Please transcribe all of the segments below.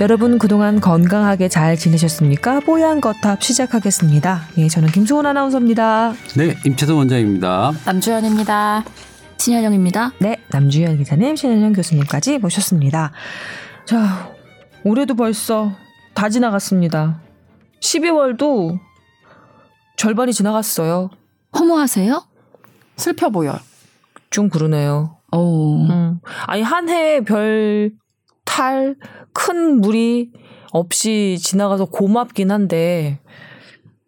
여러분 그동안 건강하게 잘 지내셨습니까? 뽀얀 거탑 시작하겠습니다. 예, 저는 김소은 아나운서입니다. 네, 임채선 원장입니다. 남주현입니다. 신현영입니다. 네, 남주현 기자님, 신현영 교수님까지 모셨습니다. 자, 올해도 벌써 다 지나갔습니다. 12월도 절반이 지나갔어요. 허무하세요? 슬퍼 보여. 좀 그러네요. 오. 음. 아니 한 해에 별 탈 큰 무리 없이 지나가서 고맙긴 한데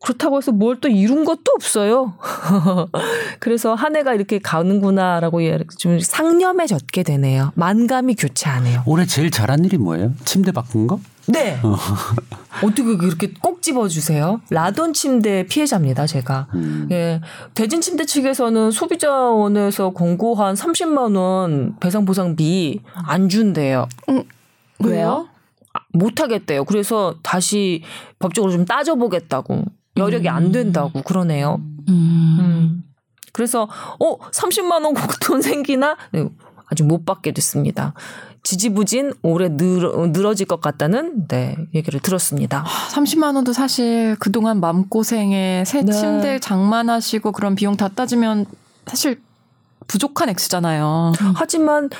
그렇다고 해서 뭘 또 이룬 것도 없어요. 그래서 한 해가 이렇게 가는구나라고 예, 좀 상념해졌게 되네요. 만감이 교차하네요. 올해 제일 잘한 일이 뭐예요? 침대 바꾼 거? 네. 어떻게 그렇게 꼭 집어주세요? 라돈 침대 피해자입니다, 제가. 음. 예. 대진 침대 측에서는 소비자원에서 공고한 30만원 배상보상비 안 준대요. 왜요? 아, 못 하겠대요. 그래서 다시 법적으로 좀 따져보겠다고. 여력이 안 된다고 그러네요. 음. 음. 그래서 어 30만 원 돈 생기나 네, 아직 못 받게 됐습니다. 지지부진 올해 늘어, 늘어 질 것 같다는 네 얘기를 들었습니다. 30만 원도 사실 그동안 마음고생에 새 네. 침대 장만하시고 그런 비용 다 따지면 사실 부족한 액수잖아요. 하지만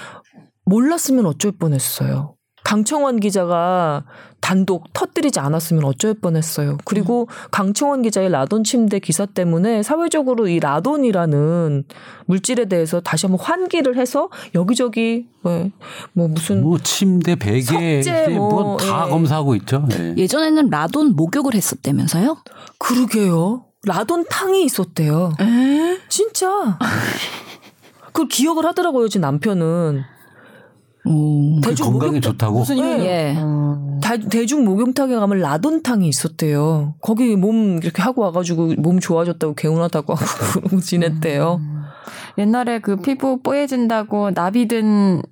몰랐으면 어쩔 뻔했어요. 강청원 기자가 단독 터뜨리지 않았으면 어쩔 뻔했어요. 그리고 강청원 기자의 라돈 침대 기사 때문에 사회적으로 이 라돈이라는 물질에 대해서 다시 한번 환기를 해서 여기저기 뭐, 뭐 무슨 뭐 침대, 베개 석재 뭐, 뭐다 예. 검사하고 있죠. 네. 예전에는 라돈 목욕을 했었다면서요? 그러게요. 라돈 탕이 있었대요. 에? 진짜. 그걸 기억을 하더라고요, 제 남편은. 오. 그 대중 건강에 목욕탕- 좋다고. 무슨 네. 예. 어. 다- 대중 목욕탕에 가면 라돈탕이 있었대요. 거기 몸 이렇게 하고 와가지고 몸 좋아졌다고 개운하다고 하고 그러고 지냈대요. 옛날에 그 피부 뽀얘진다고 나비든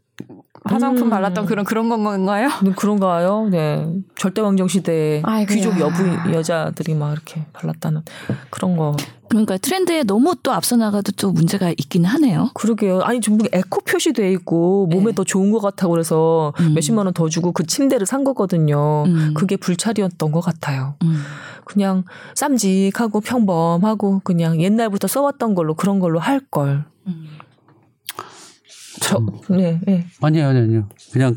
화장품 음. 발랐던 그런 그런 건가요? 그런가요? 네. 절대왕정 시대에 아이고야. 귀족 여부 여자들이 막 이렇게 발랐다는 그런 거. 그러니까 트렌드에 너무 또 앞서 나가도 또 문제가 있긴 하네요. 그러게요. 아니 전부 에코 표시돼 있고 몸에 네. 더 좋은 것 같다고 그래서 음. 몇십만 원 더 주고 그 침대를 산 거거든요. 음. 그게 불찰이었던 것 같아요. 음. 그냥 쌈직하고 평범하고 그냥 옛날부터 써왔던 걸로 그런 걸로 할 걸. 저, 네, 네. 아니요, 아니요, 아니요. 그냥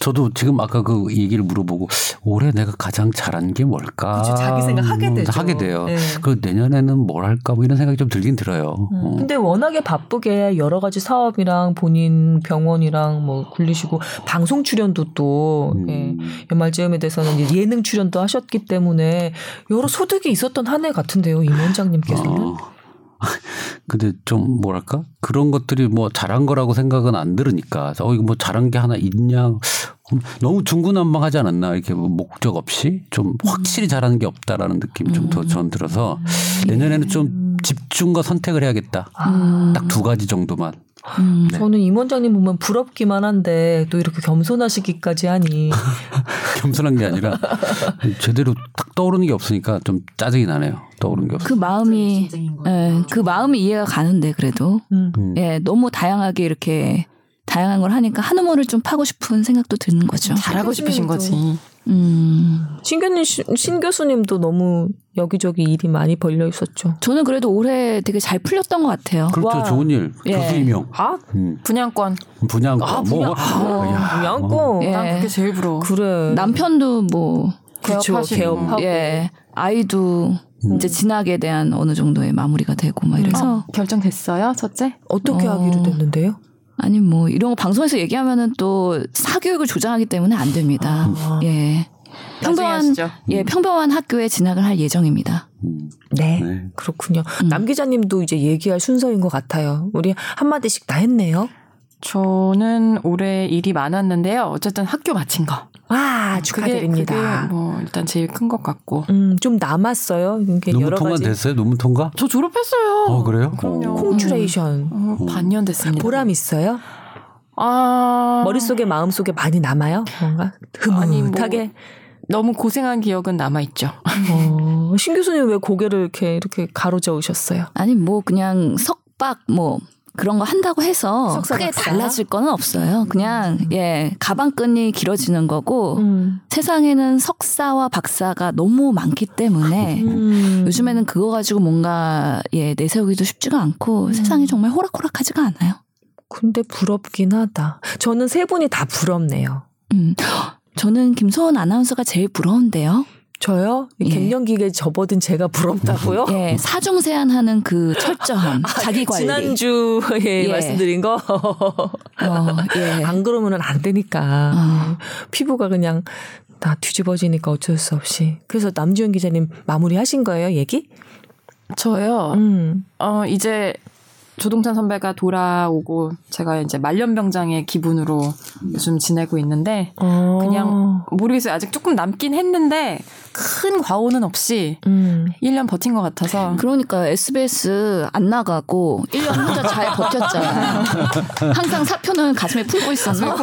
저도 지금 아까 그 얘기를 물어보고 올해 내가 가장 잘한 게 뭘까? 그쵸, 자기 생각 하게 음, 되죠. 하게 돼요. 네. 그 내년에는 뭘 할까 뭐 이런 생각이 좀 들긴 들어요. 어. 근데 워낙에 바쁘게 여러 가지 사업이랑 본인 병원이랑 뭐 굴리시고 방송 출연도 또 음. 예, 연말즈음에 대해서는 예능 출연도 하셨기 때문에 여러 소득이 있었던 한 해 같은데요, 임 원장님께서는. 어. 근데 좀 뭐랄까? 그런 것들이 뭐 잘한 거라고 생각은 안 들으니까. 어 이거 뭐 잘한 게 하나 있냐? 음, 너무 중구난방하지 않았나? 이렇게 뭐 목적 없이? 좀 확실히 잘하는 게 없다라는 느낌이 좀 더 전 들어서 내년에는 좀 집중과 선택을 해야겠다. 음. 딱두 가지 정도만 음. 네. 저는 임 원장님 보면 부럽기만 한데 또 이렇게 겸손하시기까지 하니 겸손한 게 아니라 제대로 딱 떠오르는 게 없으니까 좀 짜증이 나네요 떠오르는 게 없어 그 마음이 예, 그 마음이 이해가 가는데 그래도 음. 음. 예, 너무 다양하게 이렇게 다양한 걸 하니까 한 우물을 좀 파고 싶은 생각도 드는 거죠. 잘하고 싶으신 거지. 음. 신 교님 신 교수님도 너무 여기저기 일이 많이 벌려 있었죠. 저는 그래도 올해 되게 잘 풀렸던 것 같아요. 그렇죠 와. 좋은 일 예. 교수 임용 아, 음. 분양권. 분양권 아, 뭐, 분양, 뭐. 아, 야, 분양권. 예. 난 그게 제일 부러워. 그래. 남편도 뭐 개업하시고. 개업하고. 예, 아이도 음. 이제 진학에 대한 어느 정도의 마무리가 되고 막 이래서 어, 결정됐어요, 첫째? 어떻게 어. 하기로 됐는데요? 아니 뭐 이런 거 방송에서 얘기하면은 또 사교육을 조장하기 때문에 안 됩니다. 아. 예. 평범한. 예 평범한 학교에 진학을 할 예정입니다. 음. 네. 네. 그렇군요. 음. 남 기자님도 이제 얘기할 순서인 것 같아요. 우리 한 마디씩 다 했네요. 저는 올해 일이 많았는데요. 어쨌든 학교 마친 거. 와, 그게, 축하드립니다. 그게 뭐 일단 제일 큰 것 같고. 음, 좀 남았어요. 이게 논문 여러 통과 가지 됐어요? 논문 통과? 저 졸업했어요. 어 그래요? 그럼요. 어. 콩츄레이션 어, 반년 됐습니다. 보람 있어요? 아 머릿속에 마음속에 많이 남아요? 뭔가 아니, 뭐- 흐뭇하게. 너무 고생한 기억은 남아 있죠. 어, 신 교수님 왜 고개를 이렇게 이렇게 가로저으셨어요? 아니 뭐 그냥 석박 뭐 그런 거 한다고 해서 크게? 달라질 거는 없어요. 그냥 예 가방끈이 길어지는 거고 음. 세상에는 석사와 박사가 너무 많기 때문에 음. 요즘에는 그거 가지고 뭔가 예 내세우기도 쉽지가 않고 음. 세상이 정말 호락호락하지가 않아요. 근데 부럽긴 하다. 저는 세 분이 다 부럽네요. 음. 저는 김소원 아나운서가 제일 부러운데요. 저요? 예. 갱년기에 접어든 제가 부럽다고요? 예, 사중세한하는 그 철저함, 자기 관리. 지난주에 예. 말씀드린 거. 어, 예. 안 그러면은 안 되니까. 아. 피부가 그냥 다 뒤집어지니까 어쩔 수 없이. 그래서 남주현 기자님 마무리 하신 거예요, 얘기? 저요. 음. 어 이제 조동찬 선배가 돌아오고 제가 이제 말년병장의 기분으로 요즘 지내고 있는데 어. 그냥 모르겠어요. 아직 조금 남긴 했는데 큰 과오는 없이 음. 1년 버틴 것 같아서 그러니까 SBS 안 나가고 1년 혼자 잘 버텼잖아요. 항상 사표는 가슴에 품고 있어서.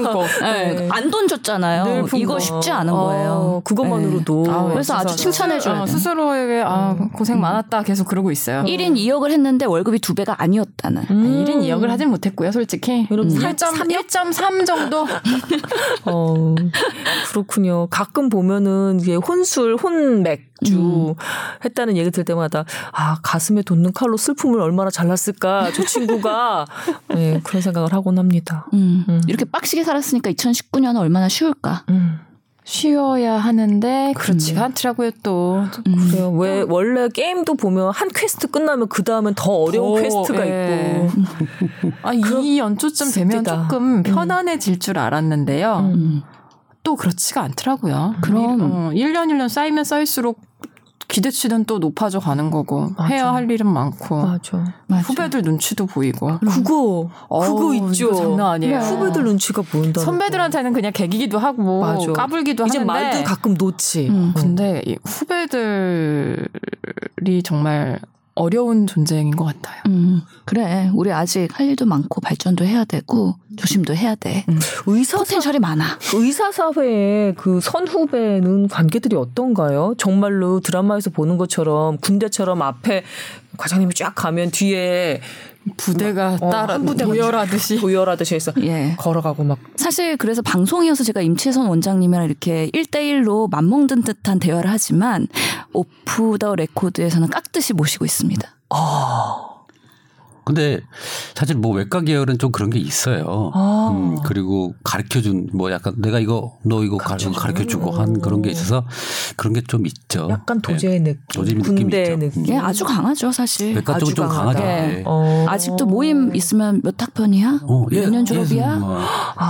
예, 네. 안돈 줬잖아요. 늘 품고. 이거 쉽지 않은 어, 거예요. 그것만으로도. 예. 아, 그래서 아주 어, 돼. 스스로에게 아, 음. 고생 많았다 계속 그러고 있어요. 1인 2역을 했는데 월급이 두 배가 아니었다 는. 음. 1인 2역을 하진 못했고요, 솔직히. 여러분, 1.3 정도? 어, 그렇군요. 가끔 보면은 이게 혼술, 혼맥주 했다는 얘기 들 때마다 아, 가슴에 돋는 칼로 슬픔을 얼마나 잘랐을까. 저 친구가 네, 그런 생각을 하곤 합니다. 음. 음. 이렇게 빡시게 살았으니까 2019년은 얼마나 쉬울까. 음. 쉬어야 하는데 그렇지가 않더라고요, 또. 음. 그래요. 왜 원래 게임도 보면 한 퀘스트 끝나면 그 다음엔 더 어려운 더, quest가 예. 있고. 아, 이 연초쯤 되면 씁디다. 조금 편안해질 줄 알았는데요. 음. 또 그렇지가 않더라고요. 그럼. 어, 1년 1년 쌓이면 쌓일수록 기대치는 또 높아져 가는 거고 맞아. 해야 할 일은 많고 맞아. 맞아. 후배들 눈치도 보이고 그거 그거 어우, 있죠. 장난 아니에요. 그래. 후배들 눈치가 보인다. 선배들한테는 그냥 개기기도 하고 맞아. 까불기도 이제 하는데 말도 가끔 놓지. 음. 근데 이 후배들이 정말 어려운 존재인 것 같아요. 음, 그래. 우리 아직 할 일도 많고 발전도 해야 되고 조심도 해야 돼. 의사 포텐셜이 많아. 의사 사회의 그 선후배는 관계들이 어떤가요? 정말로 드라마에서 보는 것처럼 군대처럼 앞에 과장님이 쫙 가면 뒤에 부대가 어, 따라 도열하듯이 도열하듯이 해서 예. 걸어가고 막 사실 그래서 방송이어서 제가 임채선 원장님이랑 이렇게 1대1로 맞먹는 듯한 대화를 하지만 오프 더 레코드에서는 깍듯이 모시고 있습니다. 근데 사실 뭐 외과 계열은 좀 그런 게 있어요. 아. 음, 그리고 가르쳐 준 뭐 약간 내가 이거 너 이거 가르쳐 주고. 가르쳐 주고 한 그런 게 있어서 그런 게 좀 있죠. 약간 네. 도제의 느낌, 도제의 느낌이 군대 있죠. 느낌. 예, 아주 강하죠, 사실. 외과 쪽은 좀 강하다. 강하죠. 예. 예. 어. 아직도 모임 있으면 몇 학번이야? 어, 예, 몇년 예, 졸업이야? 뭐.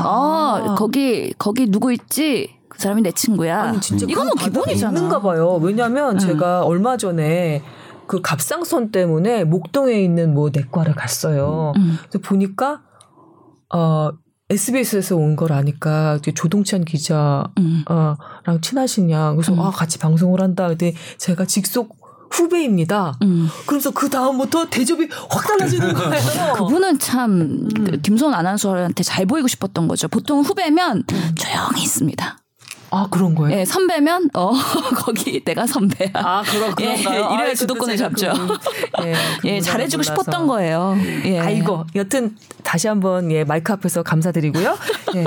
어, 거기 거기 누구 있지? 그 사람이 내 친구야. 아니 진짜 이거는 그 바닥에 기본이잖아. 있는가 봐요. 왜냐하면 응. 제가 얼마 전에 그 갑상선 때문에 목동에 있는 뭐 내과를 갔어요. 음. 그래서 보니까 어 SBS에서 온 걸 아니까 조동찬 기자 음. 어랑 친하시냐. 그래서 음. 아 같이 방송을 한다. 근데 제가 직속 후배입니다. 음. 그래서 그 다음부터 대접이 확 달라지는 거예요. 그분은 참 음. 김소은 아나운서한테 잘 보이고 싶었던 거죠. 보통 후배면 조용히 있습니다. 아 그런 거예요? 예, 선배면 어 거기 내가 선배야. 아 그런 예, 그런가요? 이래야 아이, 주도권을 근데 제가 잡죠. 그- 예, 그 예, 잘해주고 몰라서. 싶었던 거예요. 예. 아이고, 여튼 다시 한번 예 마이크 앞에서 감사드리고요. 예.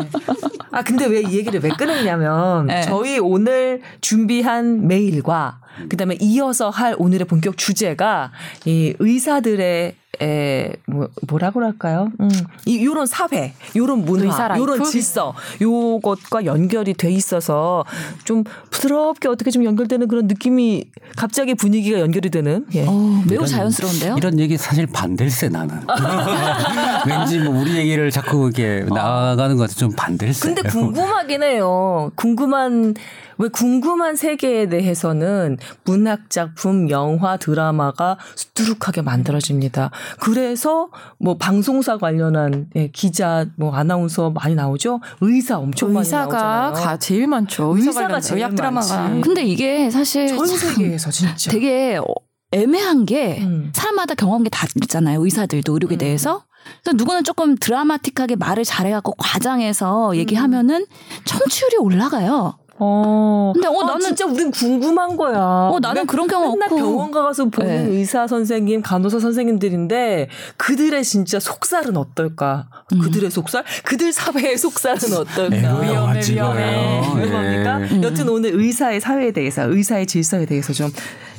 아 근데 왜 이 얘기를 왜 끊었냐면 네. 저희 오늘 준비한 메일과 그다음에 이어서 할 오늘의 본격 주제가 이 의사들의 에, 뭐, 뭐라고 할까요? 음, 이, 요런 사회, 요런 문화? 요런 질서, 요것과 연결이 돼 있어서 좀 부드럽게 어떻게 좀 연결되는 그런 느낌이 갑자기 분위기가 연결이 되는, 예. 어, 매우 이런- 자연스러운데요. 이런 얘기 사실 반댈세 나는. 왠지 뭐 우리 얘기를 자꾸 이렇게 나가는 것 같아 좀 반댈세. 근데 궁금하긴 해요. 궁금한 왜 궁금한 세계에 대해서는 문학 작품, 영화, 드라마가 수두룩하게 만들어집니다. 그래서 뭐 방송사 관련한 예, 기자, 뭐 아나운서 많이 나오죠. 의사 엄청 의사가 많이 나오잖아요. 가 제일 많죠. 의사 의사가 관련 제일 의학 드라마가. 많지. 근데 이게 사실 전참 세계에서 진짜. 되게 어, 애매한 게 음. 사람마다 경험한 게 다르잖아요. 의사들도 의료에 음. 대해서. 그래서 누구는 조금 드라마틱하게 말을 잘해갖고 과장해서 얘기하면은 청취율이 올라가요. 어. 근데 어, 아, 나는- 진짜 우린 궁금한 거야. 어, 나는 그런 경우 맨날 없고. 병원 가서 보는 네. 의사 선생님, 간호사 선생님들인데 그들의 진짜 속살은 어떨까? 음. 그들의 속살? 그들 사회의 속살은 어떨까? 위험해. 그거요. 위험합니까? 예. 여튼 오늘 의사의 사회에 대해서, 의사의 질서에 대해서 좀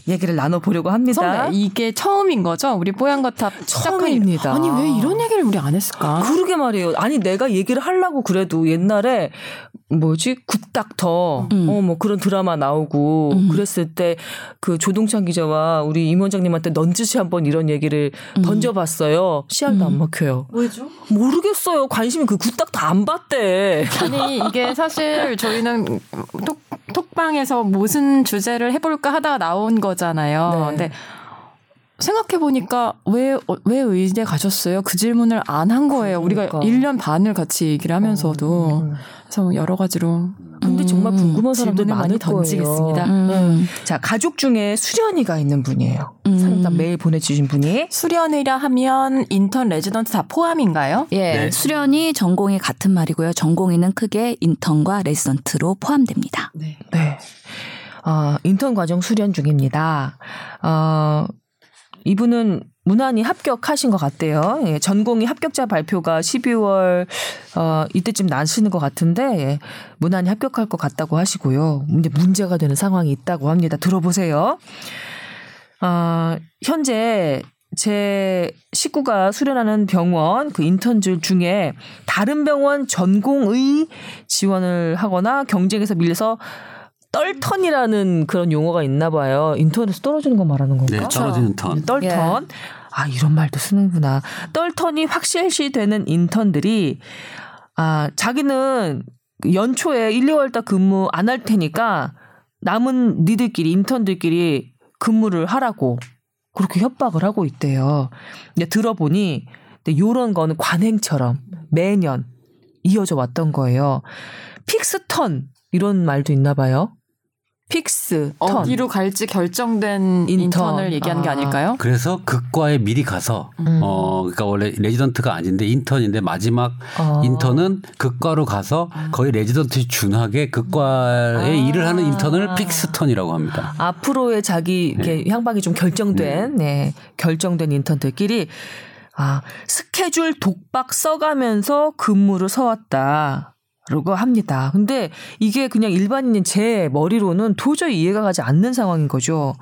얘기를 나눠보려고 합니다. 선배 이게 처음인 거죠? 우리 뽀얀거탑 처음입니다. 일- 아니 왜 이런 얘기를 우리 안 했을까? 그러게 말이에요. 아니 내가 얘기를 하려고 그래도 옛날에 뭐지 굿닥터 음. 어뭐 그런 드라마 나오고 음. 그랬을 때 그 조동찬 기자와 우리 임 원장님한테 넌지시 한번 이런 얘기를 음. 던져봤어요. 씨알도 안 먹혀요. 왜죠? 모르겠어요. 관심이 그 굿닥터 안 봤대. 아니 이게 사실 저희는 톡, 톡방에서 무슨 주제를 해볼까 하다가 나온 거잖아요. 네. 근데 생각해 보니까 왜 왜 의대 가셨어요? 그 질문을 안 한 거예요. 우리가 그러니까. 1년 반을 같이 얘기를 하면서도 음. 그래서 여러 가지로 근데 정말 음. 궁금한 사람들 많이 많이 던지겠습니다. 던지겠습니다. 음. 자 가족 중에 수련의가 있는 분이에요. 음. 사람당 메일 보내주신 분이 수련의라 하면 인턴 레지던트 다 포함인가요? 예, 네. 수련의 전공의 같은 말이고요. 전공의는 크게 인턴과 레지던트로 포함됩니다. 네. 네. 어, 인턴 과정 수련 중입니다. 어, 이분은 무난히 합격하신 것 같대요. 예, 전공의 합격자 발표가 12월 어, 이때쯤 나시는 것 같은데 예, 무난히 합격할 것 같다고 하시고요. 근데 문제가 되는 상황이 있다고 합니다. 들어보세요. 어, 현재 제 식구가 수련하는 병원 그 인턴들 중에 다른 병원 전공의 지원을 하거나 경쟁에서 밀려서 떨턴이라는 그런 용어가 있나 봐요. 인턴에서 떨어지는 거 말하는 건가? 네, 떨어지는 턴. 떨턴. 예. 아, 이런 말도 쓰는구나. 떨턴이 확실시 되는 인턴들이 아, 자기는 연초에 1, 2월 달 근무 안 할 테니까 남은 니들끼리 인턴들끼리 근무를 하라고 그렇게 협박을 하고 있대요. 근데 들어보니 근데 요런 거는 관행처럼 매년 이어져 왔던 거예요. fix턴 이런 말도 있나 봐요. fix턴. 어디로 갈지 결정된 인턴. 인턴을 얘기하는 게 아. 아닐까요? 그래서 그 과에 미리 가서 음. 어 그러니까 원래 레지던트가 아닌데 인턴인데 마지막 어. 인턴은 그 과로 가서 거의 레지던트 준하게 그 과에 아. 일을 하는 인턴을 fix턴이라고 합니다. 앞으로의 자기 이렇게 향방이 좀 결정된 네. 결정된 인턴들끼리 아 스케줄 독박 써가면서 근무를 서왔다. 라고 합니다. 근데 이게 그냥 일반인인 제 머리로는 도저히 이해가 가지 않는 상황인 거죠.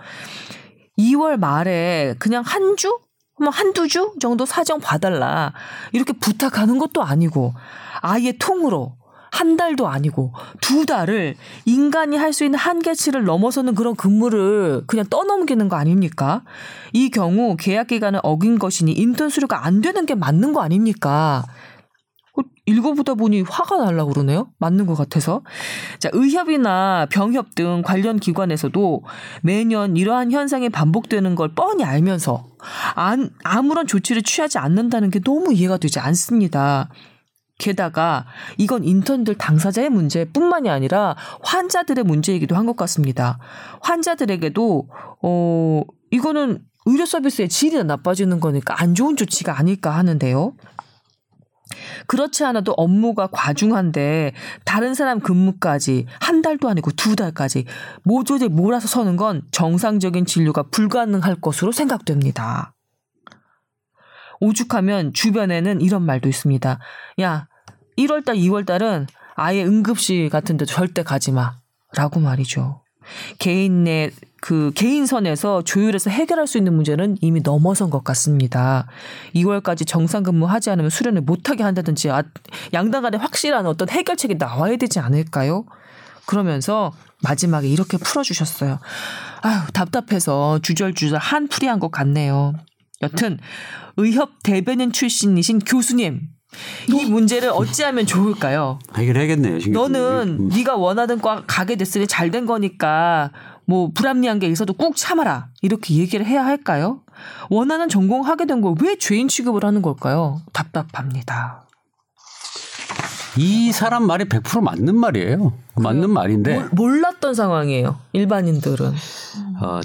2월 말에 그냥 한 주? 뭐 한두 주 정도 사정 봐달라. 이렇게 부탁하는 것도 아니고, 아예 통으로, 한 달도 아니고, 두 달을 인간이 할 수 있는 한계치를 넘어서는 그런 근무를 그냥 떠넘기는 거 아닙니까? 이 경우 계약 기간을 어긴 것이니 인턴 수료가 안 되는 게 맞는 거 아닙니까? 어, 읽어보다 보니 화가 날라 그러네요. 맞는 것 같아서. 자, 의협이나 병협 등 관련 기관에서도 매년 이러한 현상이 반복되는 걸 뻔히 알면서 안, 아무런 조치를 취하지 않는다는 게 너무 이해가 되지 않습니다. 게다가 이건 인턴들 당사자의 문제뿐만이 아니라 환자들의 문제이기도 한 것 같습니다. 환자들에게도 어 이거는 의료 서비스의 질이 나빠지는 거니까 안 좋은 조치가 아닐까 하는데요. 그렇지 않아도 업무가 과중한데 다른 사람 근무까지 한 달도 아니고 두 달까지 모조리 몰아서 서는 건 정상적인 진료가 불가능할 것으로 생각됩니다. 오죽하면 주변에는 이런 말도 있습니다. 야, 1월달, 2월달은 아예 응급실 같은 데 절대 가지 마. 라고 말이죠. 개인 내, 그, 개인 선에서 조율해서 해결할 수 있는 문제는 이미 넘어선 것 같습니다. 2월까지 정상 근무하지 않으면 수련을 못하게 한다든지, 아, 양당 간에 확실한 어떤 해결책이 나와야 되지 않을까요? 그러면서 마지막에 이렇게 풀어주셨어요. 아휴, 답답해서 주절주절 한풀이 한 것 같네요. 여튼, 의협 대변인 출신이신 교수님, 이 문제를 어찌하면 좋을까요? 해결해야겠네요. 너는 음. 네가 원하던 과 가게 됐으니 잘 된 거니까 뭐 불합리한 게 있어도 꾹 참아라 이렇게 얘기를 해야 할까요? 원하는 전공 하게 된 걸 왜 죄인 취급을 하는 걸까요? 답답합니다. 이 사람 말이 100% 맞는 말이에요. 맞는 말인데 몰- 몰랐던 상황이에요. 일반인들은. 어,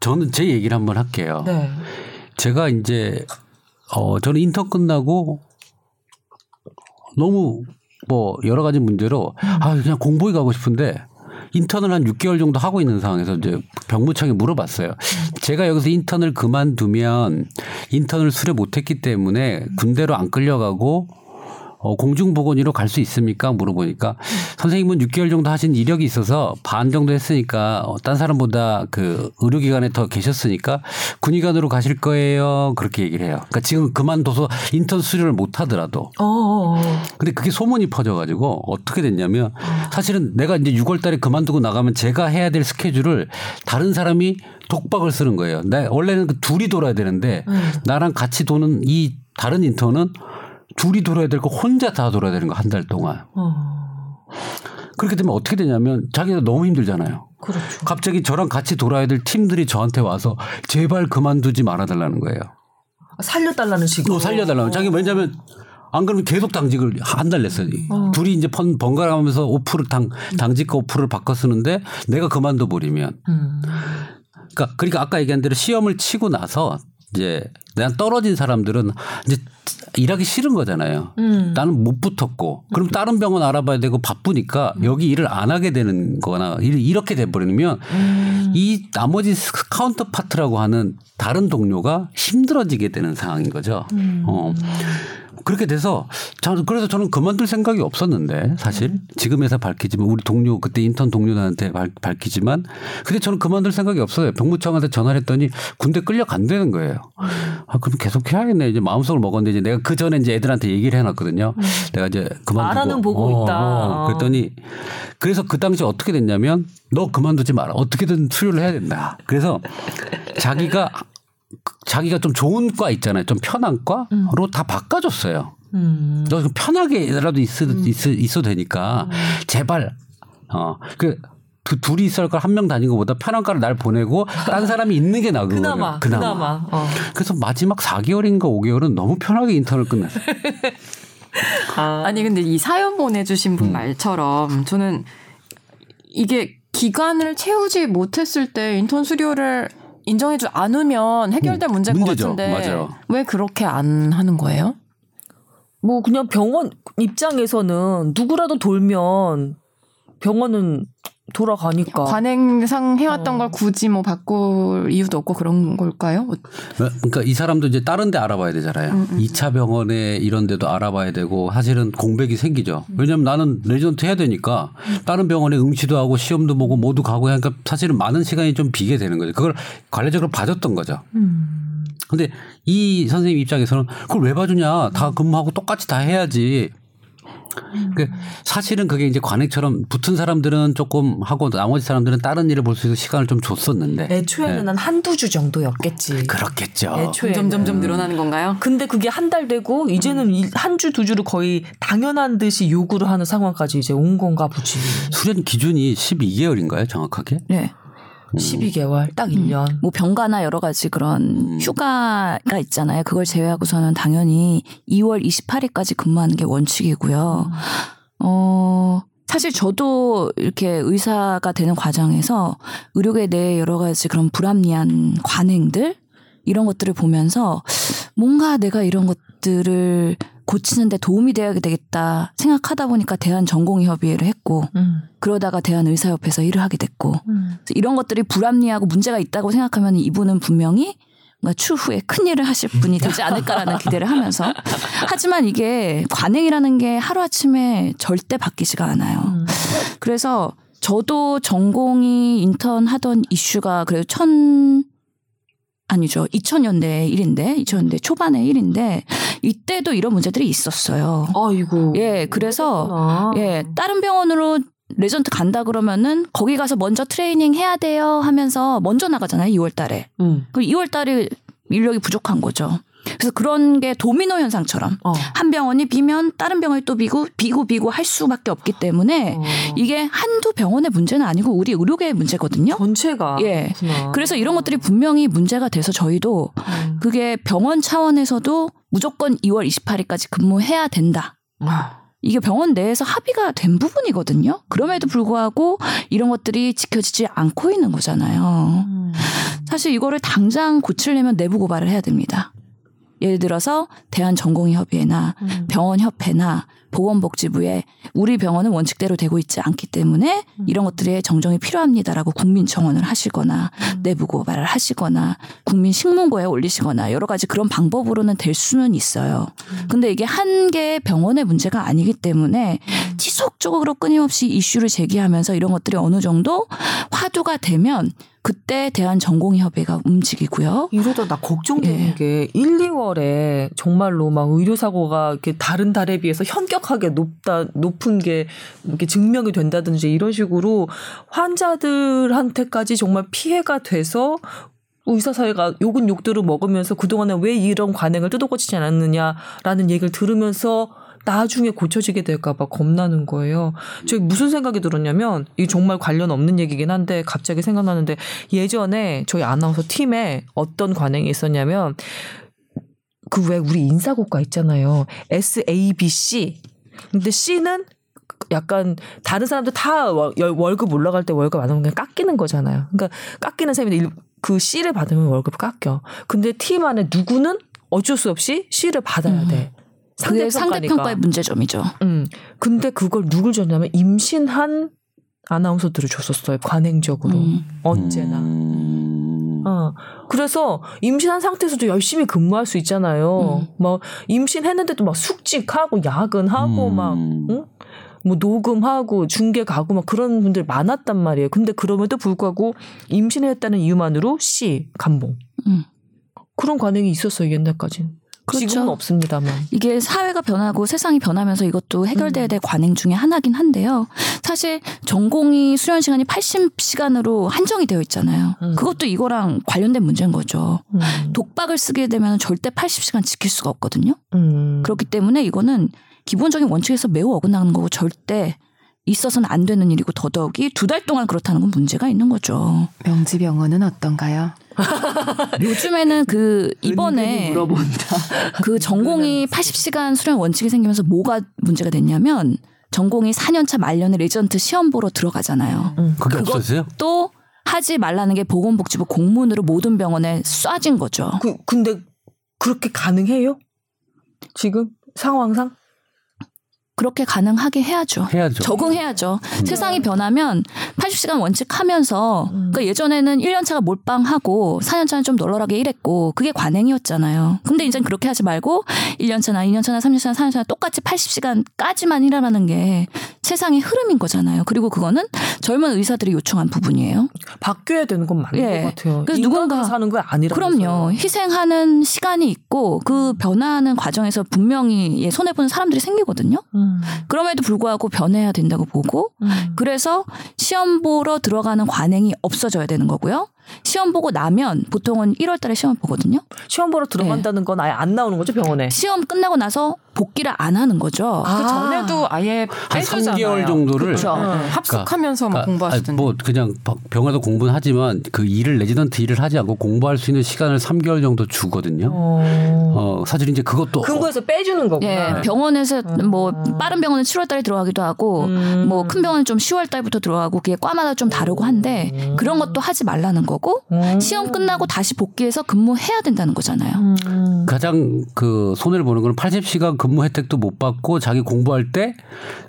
저는 제 얘기를 한번 할게요. 네. 제가 이제 어 저는 인턴 끝나고 너무 뭐 여러 가지 문제로 아 그냥 공부에 가고 싶은데 인턴을 한 6개월 정도 하고 있는 상황에서 이제 병무청에 물어봤어요. 제가 여기서 인턴을 그만두면 인턴을 수료 못했기 때문에 군대로 안 끌려가고 어, 공중보건의로 갈 수 있습니까? 물어보니까 선생님은 6개월 정도 하신 이력이 있어서 반 정도 했으니까 어, 딴 사람보다 그 의료기관에 더 계셨으니까 군의관으로 가실 거예요. 그렇게 얘기를 해요. 그러니까 지금 그만둬서 인턴 수료를 못 하더라도 어, 어, 어. 근데 그게 소문이 퍼져가지고 어떻게 됐냐면 사실은 내가 이제 6월 달에 그만두고 나가면 제가 해야 될 스케줄을 다른 사람이 독박을 쓰는 거예요. 나 원래는 그 둘이 돌아야 되는데 나랑 같이 도는 이 다른 인턴은 둘이 돌아야 될 거 혼자 다 돌아야 되는 거 한 달 동안. 어. 그렇게 되면 어떻게 되냐면 자기가 너무 힘들잖아요. 그렇죠. 갑자기 저랑 같이 돌아야 될 팀들이 저한테 와서 제발 그만두지 말아달라는 거예요. 살려달라는 식으로. 또 살려달라고. 자기 왜냐면 안 그러면 계속 당직을 한 달 냈어요. 둘이 이제 번, 번갈아 가면서 off를 당, 당직과 off를 바꿔 쓰는데 내가 그만둬 버리면. 음. 그러니까, 그러니까 아까 얘기한 대로 시험을 치고 나서 이제 난 떨어진 사람들은 이제 일하기 싫은 거잖아요. 음. 나는 못 붙었고 그럼 다른 병원 알아봐야 되고 바쁘니까 여기 일을 안 하게 되는 거나 일- 이렇게 돼버리면 음. 이 나머지 스- counterpart라고 하는 다른 동료가 힘들어지게 되는 상황인 거죠. 음. 어. 그렇게 돼서 저는 그래서 저는 그만둘 생각이 없었는데 사실 지금 회사 밝히지만 우리 동료 그때 인턴 동료들한테 밝, 밝히지만 근데 저는 그만둘 생각이 없어요. 병무청한테 전화를 했더니 군대 끌려간다는 거예요. 아 그럼 계속 해야겠네 이제 마음속을 먹었는데 이제 내가 그 전에 이제 애들한테 얘기를 해놨거든요. 내가 이제 그만두고 알아는 보고 있다. 그랬더니 그래서 그 당시 어떻게 됐냐면 너 그만두지 마라 어떻게든 수료를 해야 된다. 그래서 자기가 자기가 좀 좋은 과 있잖아요. 좀 편한 과로 다 바꿔줬어요. 음. 너 편하게라도 있어, 있어, 있어도 되니까 제발 어그 그 둘이 있을 걸 한 명 다닌 것보다 편한 과를 날 보내고 딴 사람이 있는 게 나은 거예요. 그나마, 그나마. 어. 그래서 마지막 4개월인가 5개월은 너무 편하게 인턴을 끝냈어요. 아. 아니 근데 이 사연 보내주신 음. 분 말처럼 저는 이게 기간을 채우지 못했을 때 인턴 수료를 인정해주지 않으면 해결될 음, 문제일 것 문제죠. 같은데 맞아요. 왜 그렇게 안 하는 거예요? 뭐 그냥 병원 입장에서는 누구라도 돌면 병원은 돌아가니까. 관행상 어. 해왔던 걸 굳이 뭐 바꿀 이유도 없고 그런 걸까요? 그러니까 이 사람도 이제 다른 데 알아봐야 되잖아요. 음, 음. 2차 병원에 이런 데도 알아봐야 되고 사실은 공백이 생기죠. 왜냐면 나는 레지던트 해야 되니까 다른 병원에 응시도 하고 시험도 보고 모두 가고 하니까 사실은 많은 시간이 좀 비게 되는 거죠. 그걸 관례적으로 봐줬던 거죠. 음. 근데 이 선생님 입장에서는 그걸 왜 봐주냐. 다 근무하고 똑같이 다 해야지. 그 사실은 그게 이제 관행처럼 붙은 사람들은 조금 하고 나머지 사람들은 다른 일을 볼 수 있어서 시간을 좀 줬었는데. 애초에는 한 한두 주 정도였겠지. 그렇겠죠. 애초에 점점 점점 늘어나는 건가요? 근데 그게 한 달 되고 이제는 한주 두 주를 거의 당연한 듯이 요구를 하는 상황까지 이제 온 건가 보지. 수련 기준이 12개월인가요, 정확하게? 네. 12개월 딱 1년. 뭐 병가나 여러 가지 그런 휴가가 있잖아요. 그걸 제외하고서는 당연히 2월 28일까지 근무하는 게 원칙이고요. 어, 사실 저도 이렇게 의사가 되는 과정에서 의료계 내 여러 가지 그런 불합리한 관행들 이런 것들을 보면서 뭔가 내가 이런 것들을 고치는데 도움이 되어야 되겠다 생각하다 보니까 대한 전공의협의회를 했고 음. 그러다가 대한 의사협회에서 일을 하게 됐고 음. 이런 것들이 불합리하고 문제가 있다고 생각하면 이분은 분명히 뭔가 추후에 큰 일을 하실 분이 되지 않을까라는 기대를 하면서 하지만 이게 관행이라는 게 하루아침에 절대 바뀌지가 않아요. 음. 그래서 저도 전공이 인턴 하던 이슈가 그래도 천 아니죠. 2000년대 일인데 2000년대 초반의 일인데 이때도 이런 문제들이 있었어요. 아이고. 예, 그래서 그렇구나. 예, 다른 병원으로 레지던트 간다 그러면은 거기 가서 먼저 트레이닝 해야 돼요 하면서 먼저 나가잖아요. 2월 달에. 음. 그럼 2월 달에 인력이 부족한 거죠. 그래서 그런 게 도미노 현상처럼 어. 한 병원이 비면 다른 병원이 또 비고 비고 비고 할 수밖에 없기 때문에 어. 이게 한두 병원의 문제는 아니고 우리 의료계의 문제거든요. 전체가. 예. 그렇구나. 그래서 이런 것들이 분명히 문제가 돼서 저희도 음. 그게 병원 차원에서도 무조건 2월 28일까지 근무해야 된다. 아. 이게 병원 내에서 합의가 된 부분이거든요. 그럼에도 불구하고 이런 것들이 지켜지지 않고 있는 거잖아요. 음. 사실 이거를 당장 고치려면 내부 고발을 해야 됩니다. 예를 들어서 대한전공의협의회나 음. 병원협회나 보건복지부에 우리 병원은 원칙대로 되고 있지 않기 때문에 이런 것들의 정정이 필요합니다라고 국민 청원을 하시거나 내부 고발을 하시거나 국민 식문고에 올리시거나 여러 가지 그런 방법으로는 될 수는 있어요. 근데 이게 한 개의 병원의 문제가 아니기 때문에 지속적으로 끊임없이 이슈를 제기하면서 이런 것들이 어느 정도 화두가 되면 그때 대한 전공의협회가 움직이고요. 이러다 나 걱정되는 예. 게 1, 2월에 정말로 막 의료 사고가 이렇게 다른 달에 비해서 현격 하게 높다 높은 게 이렇게 증명이 된다든지 이런 식으로 환자들한테까지 정말 피해가 돼서 의사 사회가 욕은 욕대로 먹으면서 그동안에 왜 이런 관행을 뜯어고치지 않았느냐라는 얘기를 들으면서 나중에 고쳐지게 될까봐 겁나는 거예요. 저희 무슨 생각이 들었냐면 이게 정말 관련 없는 얘기긴 한데 갑자기 생각나는데 예전에 저희 아나운서 팀에 어떤 관행이 있었냐면 그 왜 우리 인사고과 있잖아요. S A B C. 근데 C는 약간 다른 사람들 다 월- 월급 올라갈 때 월급 안 오면 그냥 깎이는 거잖아요. 그러니까 깎이는 셈인데 일- 그 C를 받으면 월급 깎여. 근데 팀 안에 누구는 어쩔 수 없이 C를 받아야 돼. 그게 상대평가니까. 상대평가의 문제점이죠. 음. 근데 그걸 누굴 줬냐면 임신한 아나운서들을 줬었어요. 관행적으로. 음. 언제나. 음. 어. 그래서 임신한 상태에서도 열심히 근무할 수 있잖아요. 음. 막 임신했는데도 막 숙직하고 야근하고 음. 막 응? 뭐 녹음하고 중계 가고 막 그런 분들 많았단 말이에요. 근데 그럼에도 불구하고 임신했다는 이유만으로 씨 감봉. 음. 그런 관행이 있었어요 옛날까지는. 그렇죠. 지금은 없습니다만. 이게 사회가 변하고 세상이 변하면서 이것도 해결돼야 될 관행 중에 하나긴 한데요. 사실 전공이 수련 시간이 80시간으로 한정이 되어 있잖아요. 음. 그것도 이거랑 관련된 문제인 거죠. 음. 독박을 쓰게 되면 절대 80시간 지킬 수가 없거든요. 음. 그렇기 때문에 이거는 기본적인 원칙에서 매우 어긋나는 거고 절대 있어서는 안 되는 일이고 더더욱이 두 달 동안 그렇다는 건 문제가 있는 거죠. 명지병원은 어떤가요? 요즘에는 그 이번에 물어본다. 그 전공의 80시간 수련 원칙이 생기면서 뭐가 문제가 됐냐면 전공의 4년차 말년에 레지던트 시험 보러 들어가잖아요. 음. 그게 없었어요? 또 하지 말라는 게 보건복지부 공문으로 모든 병원에 쏴진 거죠. 그 근데 그렇게 가능해요? 지금 상황상? 그렇게 가능하게 해야죠. 해야죠. 적응해야죠. 세상이 변하면 80시간 원칙 하면서 음. 그러니까 예전에는 1년차가 몰빵하고 4년차는 좀 널널하게 일했고 그게 관행이었잖아요. 근데 이제 그렇게 하지 말고 1년차나 2년차나 3년차나 4년차나 똑같이 80시간까지만 일하라는 게 세상의 흐름인 거잖아요. 그리고 그거는 젊은 의사들이 요청한 부분이에요. 바뀌어야 되는 건 맞는 예. 것 같아요. 그래서 누군가- 사는 거 아니라. 그럼요. 희생하는 시간이 있고 그 변화하는 과정에서 분명히 손해 보는 사람들이 생기거든요. 음. 그럼에도 불구하고 변해야 된다고 보고 음. 그래서 시험 보러 들어가는 관행이 없어져야 되는 거고요. 시험 보고 나면 보통은 1월 달에 시험 보거든요. 시험 보러 들어간다는 건 아예 안 나오는 거죠 병원에. 시험 끝나고 나서 복귀를 안 하는 거죠. 아. 그 전에도 아예 한 빼주잖아요. 3개월 정도를 그렇죠. 네, 합숙하면서 막 그러니까 공부하시던데. 아니, 뭐 그냥 병원에서 공부는 하지만 그 일을 레지던트 일을 하지 않고 공부할 수 있는 시간을 3개월 정도 주거든요. 어. 어, 사실 이제 그것도 근거에서 빼주는 거구나. 예, 병원에서 뭐 빠른 병원은 7월 달에 들어가기도 하고 음. 뭐큰 병원은 좀 10월 달부터 들어가고 그게 과마다 좀 다르고 한데 그런 것도 하지 말라는 거고 음. 시험 끝나고 다시 복귀해서 근무해야 된다는 거잖아요. 음. 가장 그 손해를 보는 건 80시간 근무 혜택도 못 받고 자기 공부할 때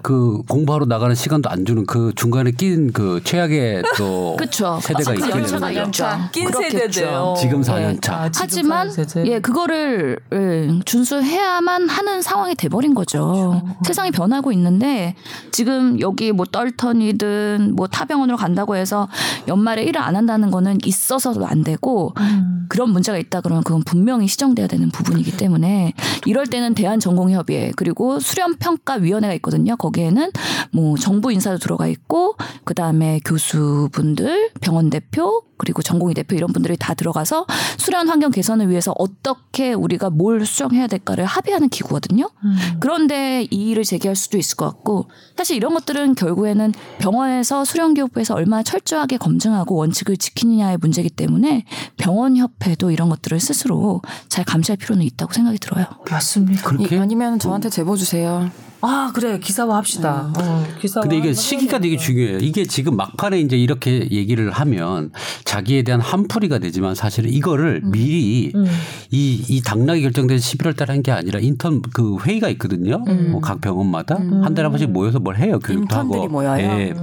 그 공부하러 나가는 시간도 안 주는 그 중간에 낀 그 최악의 또. 세대가 그 있겠네요. 연차가. 낀. 세대대요. 지금 4년 차. 아, 지금 하지만 사는 세대. 예 그거를 예, 준수해야만 하는 상황이 돼버린 거죠. 세상이 변하고 있는데 지금 여기 뭐 떨턴이든 뭐 타병원으로 간다고 해서 연말에 일을 안 한다는 거는 있어서도 안 되고 음. 그런 문제가 있다 그러면 그건 분명히 시정돼야 되는 부분이기 때문에 이럴 때는 대한전공협의회 그리고 수련평가위원회가 있거든요. 거기에는 뭐 정부 인사도 들어가 있고 그 다음에 교수분들, 병원 대표 그리고 전공의 대표 이런 분들이 다 들어가서 수련 환경 개선을 위해서 어떻게 우리가 뭘 수정해야 될까를 합의하는 기구거든요. 음. 그런데 이의를 제기할 수도 있을 것 같고 사실 이런 것들은 결국에는 병원에서 수련 교육부에서 얼마나 철저하게 검증하고 원칙을 지키느냐 의 문제이기 때문에 병원 협회도 이런 것들을 스스로 잘 감시할 필요는 있다고 생각이 들어요. 맞습니다. 그렇게 이- 아니면 저한테 제보 주세요. 아 그래 기사화 합시다. 어, 기사화. 근데 이게 시기가 되게. 중요해요. 이게 지금 막판에 이제 이렇게 얘기를 하면 자기에 대한 한풀이가 되지만 사실은 이거를 미리 음. 이, 이 당락이 결정된 11월 달에 한 게 아니라 인턴 그 회의가 있거든요. 음. 뭐각 병원마다 한 달에 한 번씩 모여서 뭘 해요. 교육도 하고. 인턴들이 모여요? 예.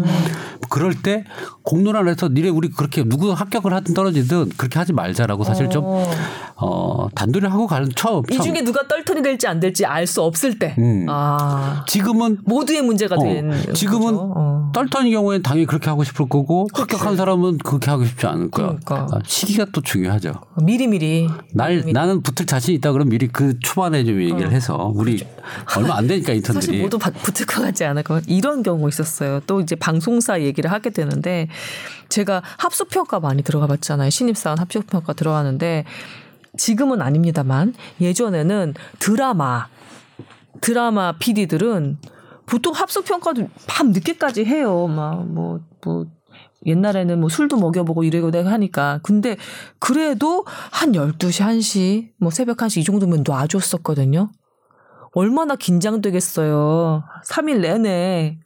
그럴 때 공론화에서 니네 우리 그렇게 누구 합격을 하든 떨어지든 그렇게 하지 말자라고 사실 좀 어. 어, 단둘이 하고 가는 처음. 이 처음. 중에 누가 떨터리 될지 안 될지 알 수 없을 때. 음. 아 지금은 모두의 문제가 어, 된. 지금은. 어. 떨터인 경우에는 당연히 그렇게 하고 싶을 거고 합격한 사람은 그렇게 하고 싶지 않을 거야. 그러니까. 아, 시기가 또 중요하죠. 미리 미리. 날 나는 붙을 자신 있다 그러면 미리 그 초반에 좀 얘기를 해서 우리 얼마 안 되니까 어. 그렇죠. 사실 인턴들이 모두 받- 붙을 것 같지 않을 것 같- 이런 경우 있었어요. 또 이제 방송사 얘기를 하게 되는데 제가 합숙평가 많이 들어가 봤잖아요. 신입사원 합숙평가 들어가는데 지금은 아닙니다만 예전에는 드라마 드라마 PD들은 보통 합숙평가도 밤 늦게까지 해요. 막 뭐 뭐 옛날에는 뭐 술도 먹여보고 이러고 내가 하니까. 근데 그래도 한 12시, 1시, 뭐 새벽 1시 이 정도면 놔줬었거든요. 얼마나 긴장되겠어요. 3일 내내.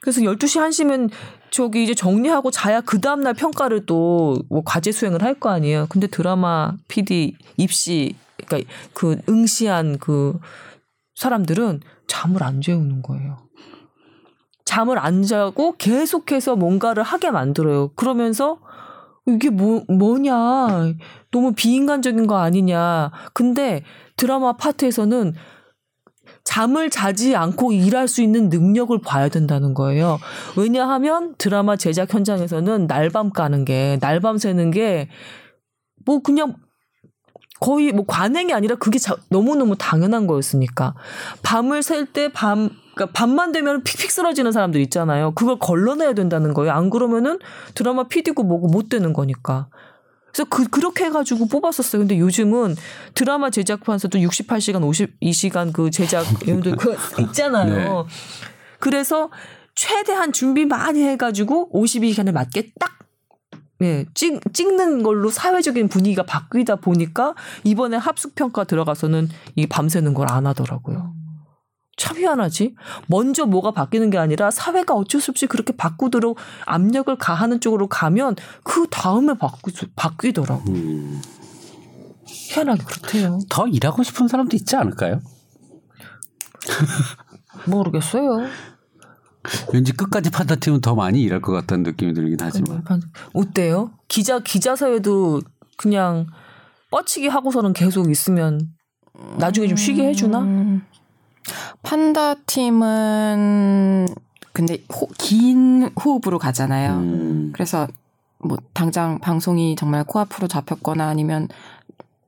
그래서 12시 1시면 저기 이제 정리하고 자야 그 다음날 평가를 또 뭐 과제 수행을 할 거 아니에요. 근데 드라마 PD 입시, 그러니까 그 응시한 그 사람들은 잠을 안 재우는 거예요. 잠을 안 자고 계속해서 뭔가를 하게 만들어요. 그러면서 이게 뭐, 뭐냐. 너무 비인간적인 거 아니냐. 근데 드라마 파트에서는 잠을 자지 않고 일할 수 있는 능력을 봐야 된다는 거예요. 왜냐하면 드라마 제작 현장에서는 날밤 까는 게, 날밤 새는 게, 뭐 그냥 거의 뭐 관행이 아니라 그게 자- 너무너무 당연한 거였으니까. 밤을 셀 때 밤, 그러니까 밤만 되면 픽픽 쓰러지는 사람들 있잖아요. 그걸 걸러내야 된다는 거예요. 안 그러면은 드라마 PD고 뭐고 못 되는 거니까. 그래서 그, 그렇게 해가지고 뽑았었어요. 근데 요즘은 드라마 제작판서도 68시간, 52시간 그 제작, 이런들 그 있잖아요. 그래서 최대한 준비 많이 해가지고 52시간에 맞게 딱 예, 찍, 찍는 걸로 사회적인 분위기가 바뀌다 보니까 이번에 합숙평가 들어가서는 이 밤새는 걸 안 하더라고요. 참 희한하지? 먼저 뭐가 바뀌는 게 아니라 사회가 어쩔 수 없이 그렇게 바꾸도록 압력을 가하는 쪽으로 가면 그 다음에 바꾸, 바뀌더라고. 음, 희한하게 그렇대요. 더 일하고 싶은 사람도 있지 않을까요? 모르겠어요. 왠지 끝까지 판다팀은 더 많이 일할 것 같다는 느낌이 들긴 하지만 어때요? 기자, 기자 사회도 그냥 뻗치기 하고서는 계속 있으면 나중에 좀 쉬게 해주나? 음, 판다 팀은 근데 호- 긴 호흡으로 가잖아요. 음, 그래서 뭐 당장 방송이 정말 코앞으로 잡혔거나 아니면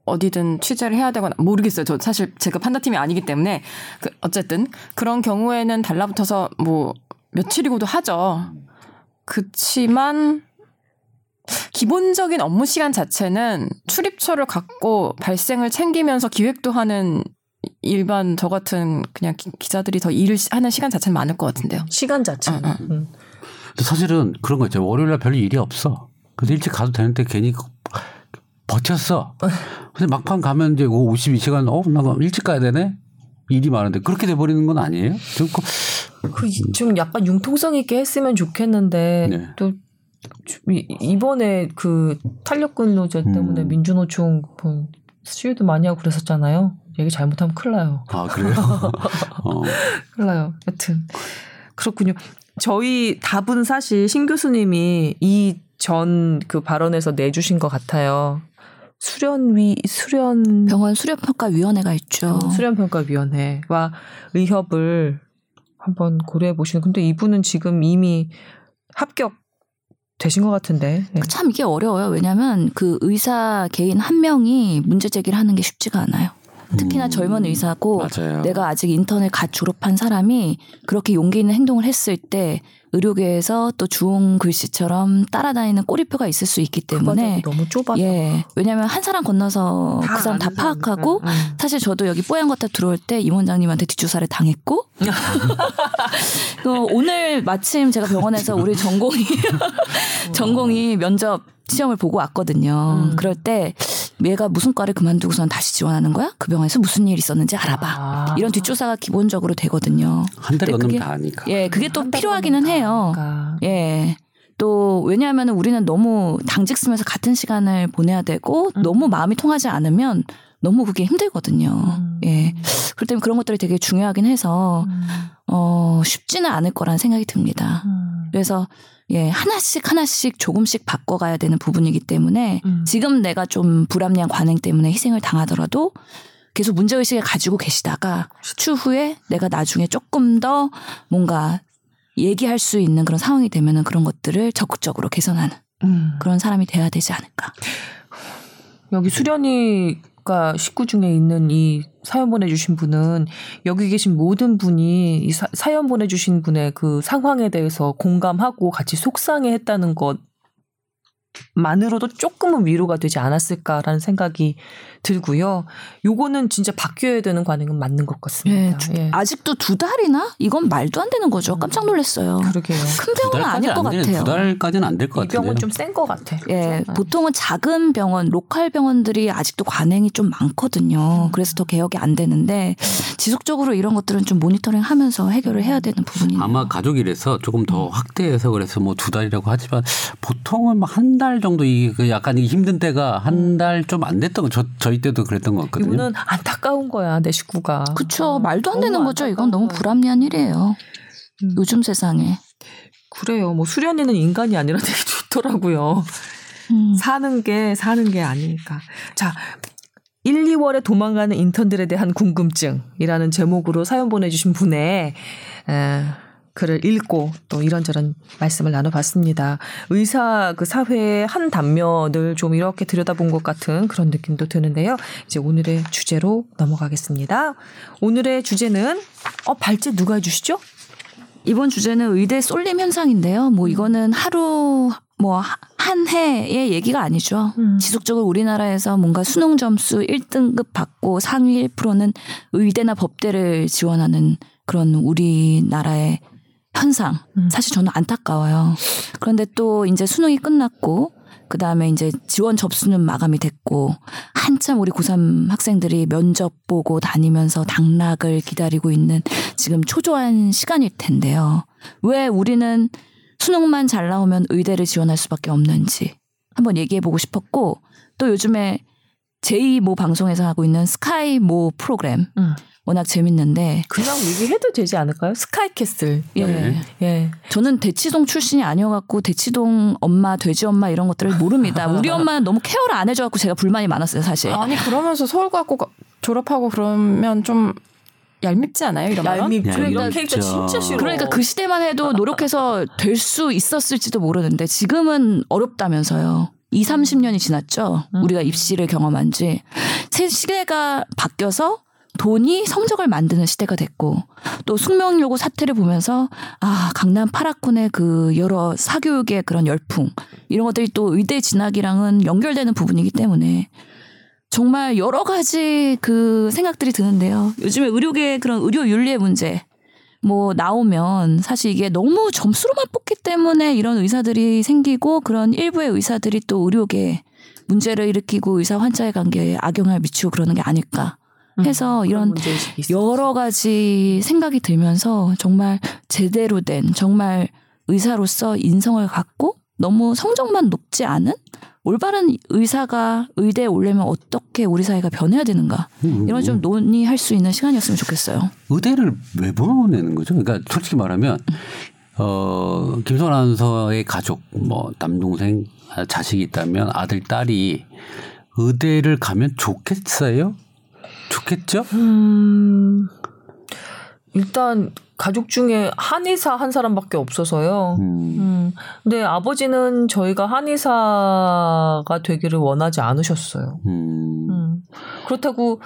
어디든 취재를 해야 되거나 모르겠어요. 저 사실 제가 판다 팀이 아니기 때문에 그 어쨌든 그런 경우에는 달라붙어서 뭐 며칠이고도 하죠. 그치만 기본적인 업무 시간 자체는 출입처를 갖고 발생을 챙기면서 기획도 하는 일반 저 같은 그냥 기- 기자들이 더 일을 시- 하는 시간 자체는 많을 것 같은데요. 시간 자체. 응, 응. 음. 근데 사실은 그런 거 있죠. 월요일 날 별로 일이 없어. 그래서 일찍 가도 되는데 괜히 버텼어. 근데 막판 가면 이제 52시간 어, 나 그럼 일찍 가야 되네. 일이 많은데 그렇게 돼 버리는 건 아니에요? 좀 그- 그좀 약간 융통성 있게 했으면 좋겠는데 네. 또 이- 이번에 그 탄력 근로제 때문에 음. 민주노총 뭐 시위도 많이 하고 그랬었잖아요. 얘기 잘못하면 큰일 나요. 아 그래요? 어. 큰일 나요. 여튼 그렇군요. 저희 답은 사실 신 교수님이 이 전 그 발언에서 내주신 것 같아요. 수련위 수련 병원 수료평가위원회가 있죠. 수련평가위원회와 의협을 한번 고려해 보시는. 근데 이분은 지금 이미 합격 되신 것 같은데. 네. 참 이게 어려워요. 왜냐하면 그 의사 개인 한 명이 문제 제기를 하는 게 쉽지가 않아요. 특히나 음. 젊은 의사고 맞아요. 내가 아직 인턴을 갓 졸업한 사람이 그렇게 용기 있는 행동을 했을 때 의료계에서 또 주홍 글씨처럼 따라다니는 꼬리표가 있을 수 있기 그 때문에 너무 좁아서 예 왜냐하면 한 사람 건너서 다그 사람 다. 파악하고 음. 사실 저도 여기 뽀얀 거탑 들어올 때 임원장님한테 뒷주사를 당했고 또 오늘 마침 제가 병원에서 우리 전공이 전공이 면접 시험을 보고 왔거든요. 음. 그럴 때 얘가 무슨 과를 그만두고선 다시 지원하는 거야? 그 병원에서 무슨 일 있었는지 알아봐. 아. 이런 뒷조사가 기본적으로 되거든요. 한 달 건너면 다 아니까. 예, 그게 또 필요하기는 해요. 가니까. 예. 또 왜냐하면 우리는 너무 당직 쓰면서 같은 시간을 보내야 되고 음. 너무 마음이 통하지 않으면 너무 그게 힘들거든요. 음. 예. 그렇기 때문에 그런 것들이 되게 중요하긴 해서 음. 어 쉽지는 않을 거라는 생각이 듭니다. 음. 그래서 예 하나씩 하나씩 조금씩 바꿔가야 되는 부분이기 때문에 음. 지금 내가 좀 불합리한 관행 때문에 희생을 당하더라도 계속 문제의식을 가지고 계시다가 추후에 내가 나중에 조금 더 뭔가 얘기할 수 있는 그런 상황이 되면은 그런 것들을 적극적으로 개선하는 음. 그런 사람이 돼야 되지 않을까. 여기 수련이 가 식구 중에 있는 이 사연 보내주신 분은 여기 계신 모든 분이 이 사, 사연 보내주신 분의 그 상황에 대해서 공감하고 같이 속상해 했다는 것 만으로도 조금은 위로가 되지 않았을까라는 생각이 들고요. 요거는 진짜 바뀌어야 되는 관행은 맞는 것 같습니다. 두- 예. 아직도 두 달이나 이건 말도 안 되는 거죠. 깜짝 놀랐어요. 그러게요. 큰두 병원은 아닐 것 같아요. 두 달까지는 안 될것이 같은데. 병은 좀센 것 같아. 예, 그죠? 보통은 작은 병원, 로컬 병원들이 아직도 관행이 좀 많거든요. 그래서 더 개혁이 안 되는데 지속적으로 이런 것들은 좀 모니터링 하면서 해결을 해야 되는 부분이에요. 아마 가족이라서 조금 더 확대해서 그래서 뭐 두 달이라고 하지만 보통은 뭐한달 정도 이그 약간 이 힘든 때가 한 달 좀 안 됐던 거 저, 저희 때도 그랬던 것 같거든요. 이거는 안타까운 거야 내 식구가. 그쵸. 어, 말도 안 되는 거죠. 이건 너무 불합리한 일이에요. 음. 요즘 세상에. 그래요. 뭐 수련이는 인간이 아니라 되게 좋더라고요. 음. 사는 게 사는 게 아니니까. 자, 1, 2월에 도망가는 인턴들에 대한 궁금증이라는 제목으로 사연 보내주신 분의 에, 글을 읽고 또 이런저런 말씀을 나눠봤습니다. 의사 그 사회의 한 단면을 좀 이렇게 들여다본 것 같은 그런 느낌도 드는데요. 이제 오늘의 주제로 넘어가겠습니다. 오늘의 주제는 어 발제 누가 해주시죠? 이번 주제는 의대 쏠림 현상인데요. 뭐 이거는 하루 뭐 한 해의 얘기가 아니죠. 음. 지속적으로 우리나라에서 뭔가 수능 점수 1등급 받고 상위 1%는 의대나 법대를 지원하는 그런 우리나라의 현상. 음. 사실 저는 안타까워요. 그런데 또 이제 수능이 끝났고 그 다음에 이제 지원 접수는 마감이 됐고 한참 우리 고3 학생들이 면접 보고 다니면서 당락을 기다리고 있는 지금 초조한 시간일 텐데요. 왜 우리는 수능만 잘 나오면 의대를 지원할 수밖에 없는지 한번 얘기해 보고 싶었고 또 요즘에 제2모 방송에서 하고 있는 스카이 모 프로그램 음. 워낙 재밌는데 그냥 얘기해도 되지 않을까요? 스카이캐슬. 예. 네. 예. 저는 대치동 출신이 아니어갖고 대치동 엄마, 돼지 엄마 이런 것들을 모릅니다. 우리 엄마는 너무 케어를 안 해줘갖고 제가 불만이 많았어요, 사실. 아니 그러면서 서울과고 졸업하고 그러면 좀 얄밉지 않아요? 이런 말은? 얄밉죠. 얄밉죠. 이런 캐릭터 진짜 싫어. 그러니까 그 시대만 해도 노력해서 될 수 있었을지도 모르는데 지금은 어렵다면서요. 2, 30년이 지났죠. 우리가 입시를 경험한 지. 새 시대가 바뀌어서 돈이 성적을 만드는 시대가 됐고 또 숙명여고 사태를 보면서 아 강남 파라콘의 그 여러 사교육의 그런 열풍 이런 것들이 또 의대 진학이랑은 연결되는 부분이기 때문에 정말 여러 가지 그 생각들이 드는데요. 요즘에 의료계 그런 의료 윤리의 문제 뭐 나오면 사실 이게 너무 점수로만 뽑기 때문에 이런 의사들이 생기고 그런 일부의 의사들이 또 의료계 문제를 일으키고 의사 환자의 관계에 악영향을 미치고 그러는 게 아닐까 해서 이런. 여러 가지 생각이 들면서 정말 제대로 된 정말 의사로서 인성을 갖고 너무 성적만 높지 않은 올바른 의사가 의대에 오려면 어떻게 우리 사회가 변해야 되는가 음, 이런 좀 논의할 수 있는 시간이었으면 좋겠어요. 의대를 왜 보내는 거죠? 그러니까 솔직히 말하면 어 김선 아나운서의 가족 뭐 남동생 아, 자식이 있다면 아들 딸이 의대를 가면 좋겠어요? 좋겠죠? 음, 일단 가족 중에 한의사 한 사람밖에 없어서요. 음. 음, 근데 아버지는 저희가 한의사가 되기를 원하지 않으셨어요. 음. 음, 그렇다고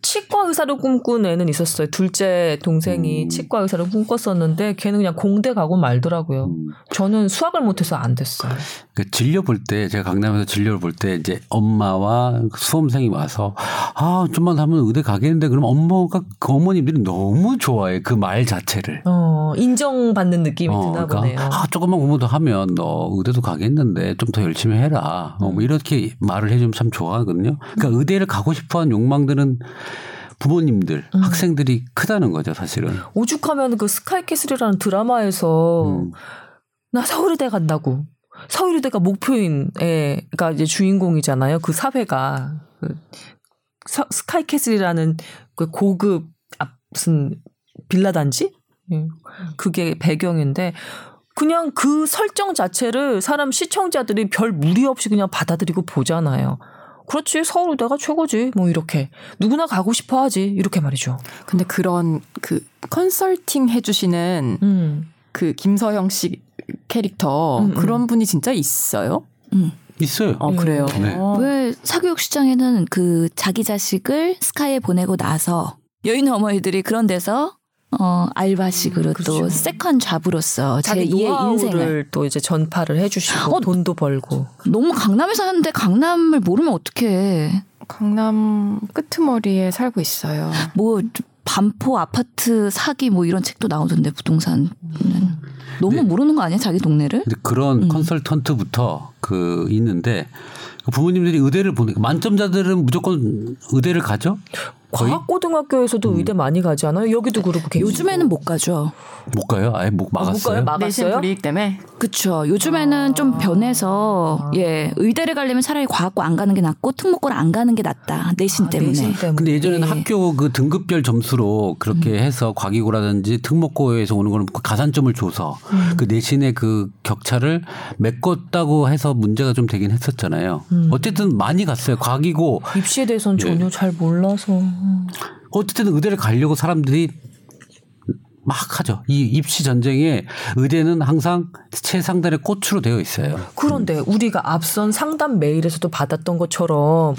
치과 의사를 꿈꾼 애는 있었어요. 둘째 동생이 음. 치과 의사를 꿈꿨었는데 걔는 그냥 공대 가고 말더라고요. 음. 저는 수학을 못해서 안 됐어요. 그 진료 볼 때 제가 강남에서 진료를 볼 때 이제 엄마와 수험생이 와서 아 좀만 하면 의대 가겠는데 그럼 엄마가 그 어머님들이 너무 좋아해 그 말 자체를. 어, 인정받는 느낌이 어, 드나 그러니까 보네요. 아 조금만 공부 더 하면 너 의대도 가겠는데 좀 더 열심히 해라. 어, 음. 뭐 이렇게 말을 해주면 참 좋아하거든요. 그러니까 의대를 가고 싶어하는 욕망들은 부모님들, 음. 학생들이 크다는 거죠, 사실은. 오죽하면 그 스카이캐슬이라는 드라마에서 음. 나 서울의대 간다고. 서울의대가 목표인 애가 이제 주인공이잖아요. 그 사회가 그 서- 스카이캐슬이라는 그 고급 아, 무슨 빌라 단지? 예. 그게 배경인데 그냥 그 설정 자체를 사람 시청자들이 별 무리 없이 그냥 받아들이고 보잖아요. 그렇지 서울의대가 최고지 뭐 이렇게 누구나 가고 싶어 하지 이렇게 말이죠. 근데 그런 그 컨설팅 해주시는 음. 그 김서영 씨 캐릭터 음, 음. 그런 분이 진짜 있어요? 있어요. 어 그래요. 네. 어. 왜 사교육 시장에는 그 자기 자식을 스카이에 보내고 나서 여인 어머니들이 그런 데서 어 알바식으로 또 그렇죠. second job으로서 제 자기 2의 인생을 또 이제 전파를 해주시고 어, 돈도 벌고 너무 강남에 사는데 강남을 모르면 어떡해. 강남 끄트머리에 살고 있어요. 뭐 반포 아파트 사기 뭐 이런 책도 나오던데 부동산 너무 네. 모르는 거 아니야 자기 동네를? 근데 그런 음. 컨설턴트부터 그 있는데 부모님들이 의대를 보니까 만점자들은 무조건 의대를 가죠? 거의 과학고등학교에서도 의대 많이 가지 않아요? 여기도 그렇고 계시고. 요즘에는 못 가죠. 못 가요? 아예 못 아, 못 막았어요. 가요? 내신 막았어요? 불이익 때문에 그쵸. 요즘에는 좀 변해서 예 의대를 가려면 차라리 과학고 안 가는 게 낫고 특목고를 안 가는 게 낫다 내신 아, 때문에. 내신 때문에. 근데 예전에는 예. 학교 그 등급별 점수로 그렇게 음. 해서 과기고라든지 특목고에서 오는 거는 그 가산점을 줘서 음. 그 내신의 그 격차를 메꿨다고 해서 문제가 좀 되긴 했었잖아요. 음. 어쨌든 많이 갔어요. 과기고 입시에 대해서는 예. 전혀 잘 몰라서. 어쨌든 의대를 가려고 사람들이 막 하죠. 이 입시 전쟁에 의대는 항상 최상단의 꽃으로 되어 있어요. 그런데 우리가 앞선 상담 메일에서도 받았던 것처럼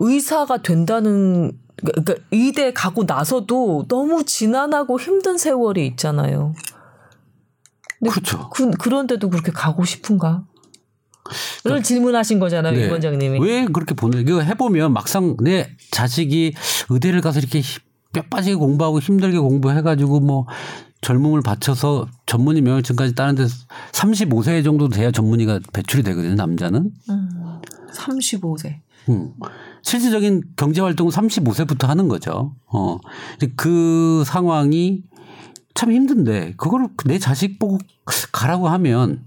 의사가 된다는 그러니까 의대 가고 나서도 너무 지난하고 힘든 세월이 있잖아요. 그렇죠. 그, 그런데도 그렇게 가고 싶은가? 를 질문하신 거잖아요, 네. 이 원장님이. 왜 그렇게 보내? 이거 해보면 막상 내 자식이 의대를 가서 이렇게 힘- 뼈 빠지게 공부하고 힘들게 공부해가지고 뭐 젊음을 바쳐서 전문의 명예증까지 따는데 35세 정도 돼야 전문의가 배출이 되거든요, 남자는. 음, 35세. 음. 실질적인 경제 활동은 35세부터 하는 거죠. 어. 그 상황이 참 힘든데 그거를 내 자식 보고 가라고 하면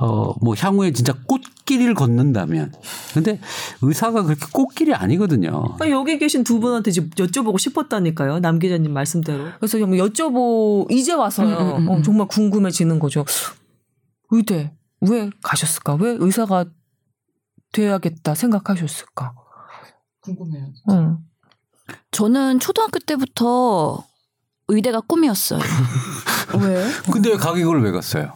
어 뭐 향후에 진짜 꽃길을 걷는다면 근데 의사가 그렇게 꽃길이 아니거든요. 아니, 여기 계신 두 분한테 지금 여쭤보고 싶었다니까요. 남 기자님 말씀대로. 그래서 그냥 여쭤보 이제 와서요. 음, 음, 음, 어, 음. 정말 궁금해지는 거죠. 의대 왜 가셨을까? 왜 의사가 돼야겠다 생각하셨을까? 궁금해요. 응. 저는 초등학교 때부터 의대가 꿈이었어요. 왜? 근데 왜 가기고를 왜 갔어요?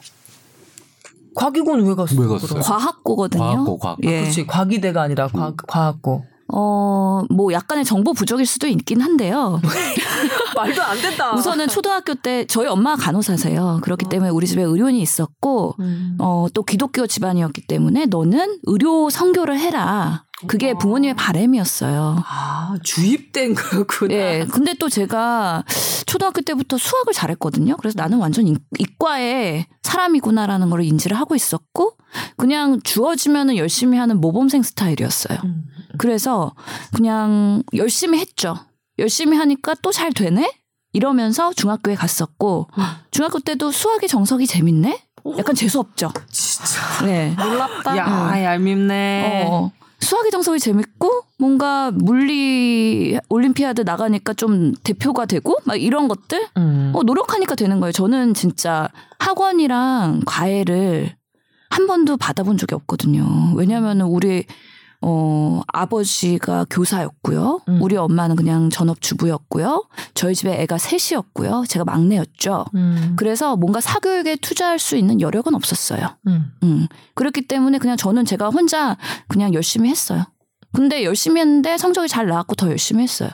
과기고는 왜 갔어요? 왜 갔어요? 과학고거든요. 과학고, 과학고. 예. 그렇지 과기대가 아니라 과, 음. 과학고. 어, 뭐 약간의 정보 부족일 수도 있긴 한데요. 말도 안 된다. 우선은 초등학교 때 저희 엄마가 간호사세요. 그렇기 때문에 우리 집에 의료인이 있었고 음. 어, 또 기독교 집안이었기 때문에 너는 의료 선교를 해라. 그게 부모님의 바램이었어요. 아 주입된 거구나. 예. 근데 또 제가 초등학교 때부터 수학을 잘했거든요. 그래서 나는 완전 이- 이과의 사람이구나라는 걸 인지를 하고 있었고 그냥 주어지면은 열심히 하는 모범생 스타일이었어요. 음. 그래서 그냥 열심히 했죠. 열심히 하니까 또 잘 되네? 이러면서 중학교에 갔었고 중학교 때도 수학의 정석이 재밌네? 약간 재수 없죠. 진짜. 네. 놀랍다. 야 얄밉네. 어, 수학의 정석이 재밌고 뭔가 물리 올림피아드 나가니까 좀 대표가 되고 막 이런 것들 음. 어, 노력하니까 되는 거예요. 저는 진짜 학원이랑 과외를 한 번도 받아본 적이 없거든요. 왜냐하면 우리 어, 아버지가 교사였고요. 음. 우리 엄마는 그냥 전업주부였고요. 저희 집에 애가 셋이었고요. 제가 막내였죠. 음. 그래서 뭔가 사교육에 투자할 수 있는 여력은 없었어요. 음. 음. 그렇기 때문에 그냥 저는 제가 혼자 그냥 열심히 했어요. 근데 열심히 했는데 성적이 잘 나왔고 더 열심히 했어요.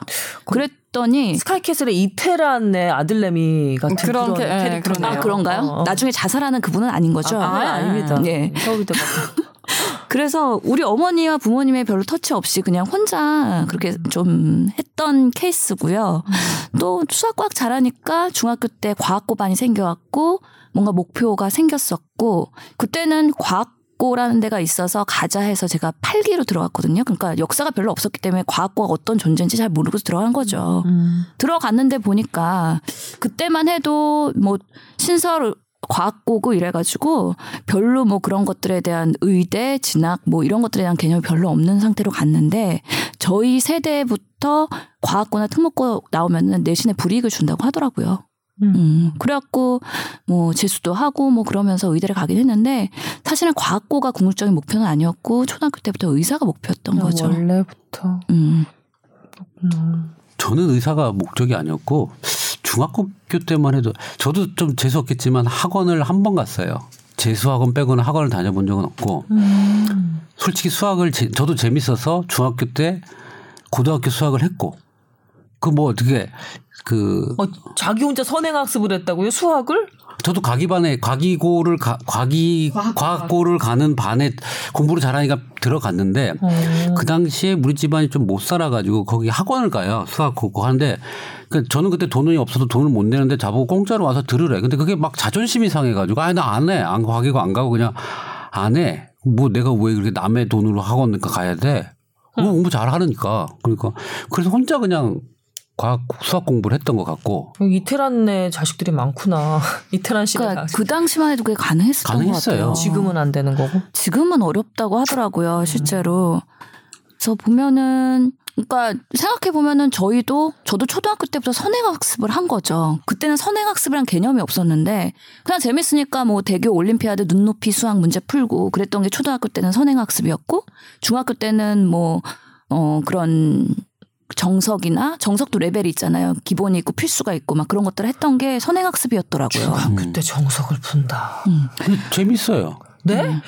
그랬더니 스카이캐슬의 이태란의 아들내미 같은 그런 그런 캐- 예, 캐릭터. 그러네요. 아 그런가요? 어, 어. 나중에 자살하는 그분은 아닌 거죠. 아, 아, 아 닙니다. 예. 서울대. 그래서 우리 어머니와 부모님의 별로 터치 없이 그냥 혼자 그렇게 좀 했던 케이스고요. 또 수학 과학 잘하니까 중학교 때 과학고반이 생겨왔고 뭔가 목표가 생겼었고 그때는 과학고라는 데가 있어서 가자 해서 제가 8기로 들어갔거든요. 그러니까 역사가 별로 없었기 때문에 과학고가 어떤 존재인지 잘 모르고 들어간 거죠. 음. 들어갔는데 보니까 그때만 해도 뭐 신설 과학고고 이래가지고 별로 뭐 그런 것들에 대한 의대 진학 뭐 이런 것들에 대한 개념이 별로 없는 상태로 갔는데 저희 세대부터 과학고나 특목고 나오면은 내신에 불이익을 준다고 하더라고요. 음. 음, 그래갖고 뭐 재수도 하고 뭐 그러면서 의대를 가긴 했는데 사실은 과학고가 궁극적인 목표는 아니었고 초등학교 때부터 의사가 목표였던 거죠. 원래부터. 음. 음. 저는 의사가 목적이 아니었고 중학교 때만 해도 저도 좀 재수 없겠지만 학원을 한 번 갔어요. 재수 학원 빼고는 학원을 다녀본 적은 없고 음. 솔직히 수학을 제- 저도 재밌어서 중학교 때 고등학교 수학을 했고 그 뭐 어떻게 그 어, 자기 혼자 선행학습을 했다고요? 수학을? 저도 과기 반에 과기고를 가, 과기 과학고를 가는 반에 공부를 잘하니까 들어갔는데 어. 그 당시에 우리 집안이 좀 못 살아가지고 거기 학원을 가요. 수학 그거 하는데 그 저는 그때 돈이 없어서 돈을 못 내는데 자보고 공짜로 와서 들으래. 근데 그게 막 자존심이 상해가지고 아니 나안 해. 안 과기고 안 가고 그냥 안 해 뭐 내가 왜 그렇게 남의 돈으로 학원 가야 돼? 뭐 공부 잘 하니까. 그러니까 그래서 혼자 그냥 과학 수학 공부를 했던 것 같고 이태란의 자식들이 많구나. 이태란 씨가 그러니까 그 당시만 해도 그게 가능했었던 가능했어요. 것 같아요. 지금은 안 되는 거고. 지금은 어렵다고 하더라고요, 실제로. 그래서 보면은, 그러니까 생각해 보면은 저희도 저도 초등학교 때부터 선행학습을 한 거죠. 그때는 선행학습이란 개념이 없었는데 그냥 재밌으니까 뭐 대교 올림피아드 눈높이 수학 문제 풀고 그랬던 게 초등학교 때는 선행학습이었고 중학교 때는 뭐 어, 그런 정석이나 정석도 레벨이 있잖아요. 기본이 있고 필수가 있고 막 그런 것들을 했던 게 선행학습이었더라고요. 중학교 때 정석을 푼다. 근데 재밌어요. 네?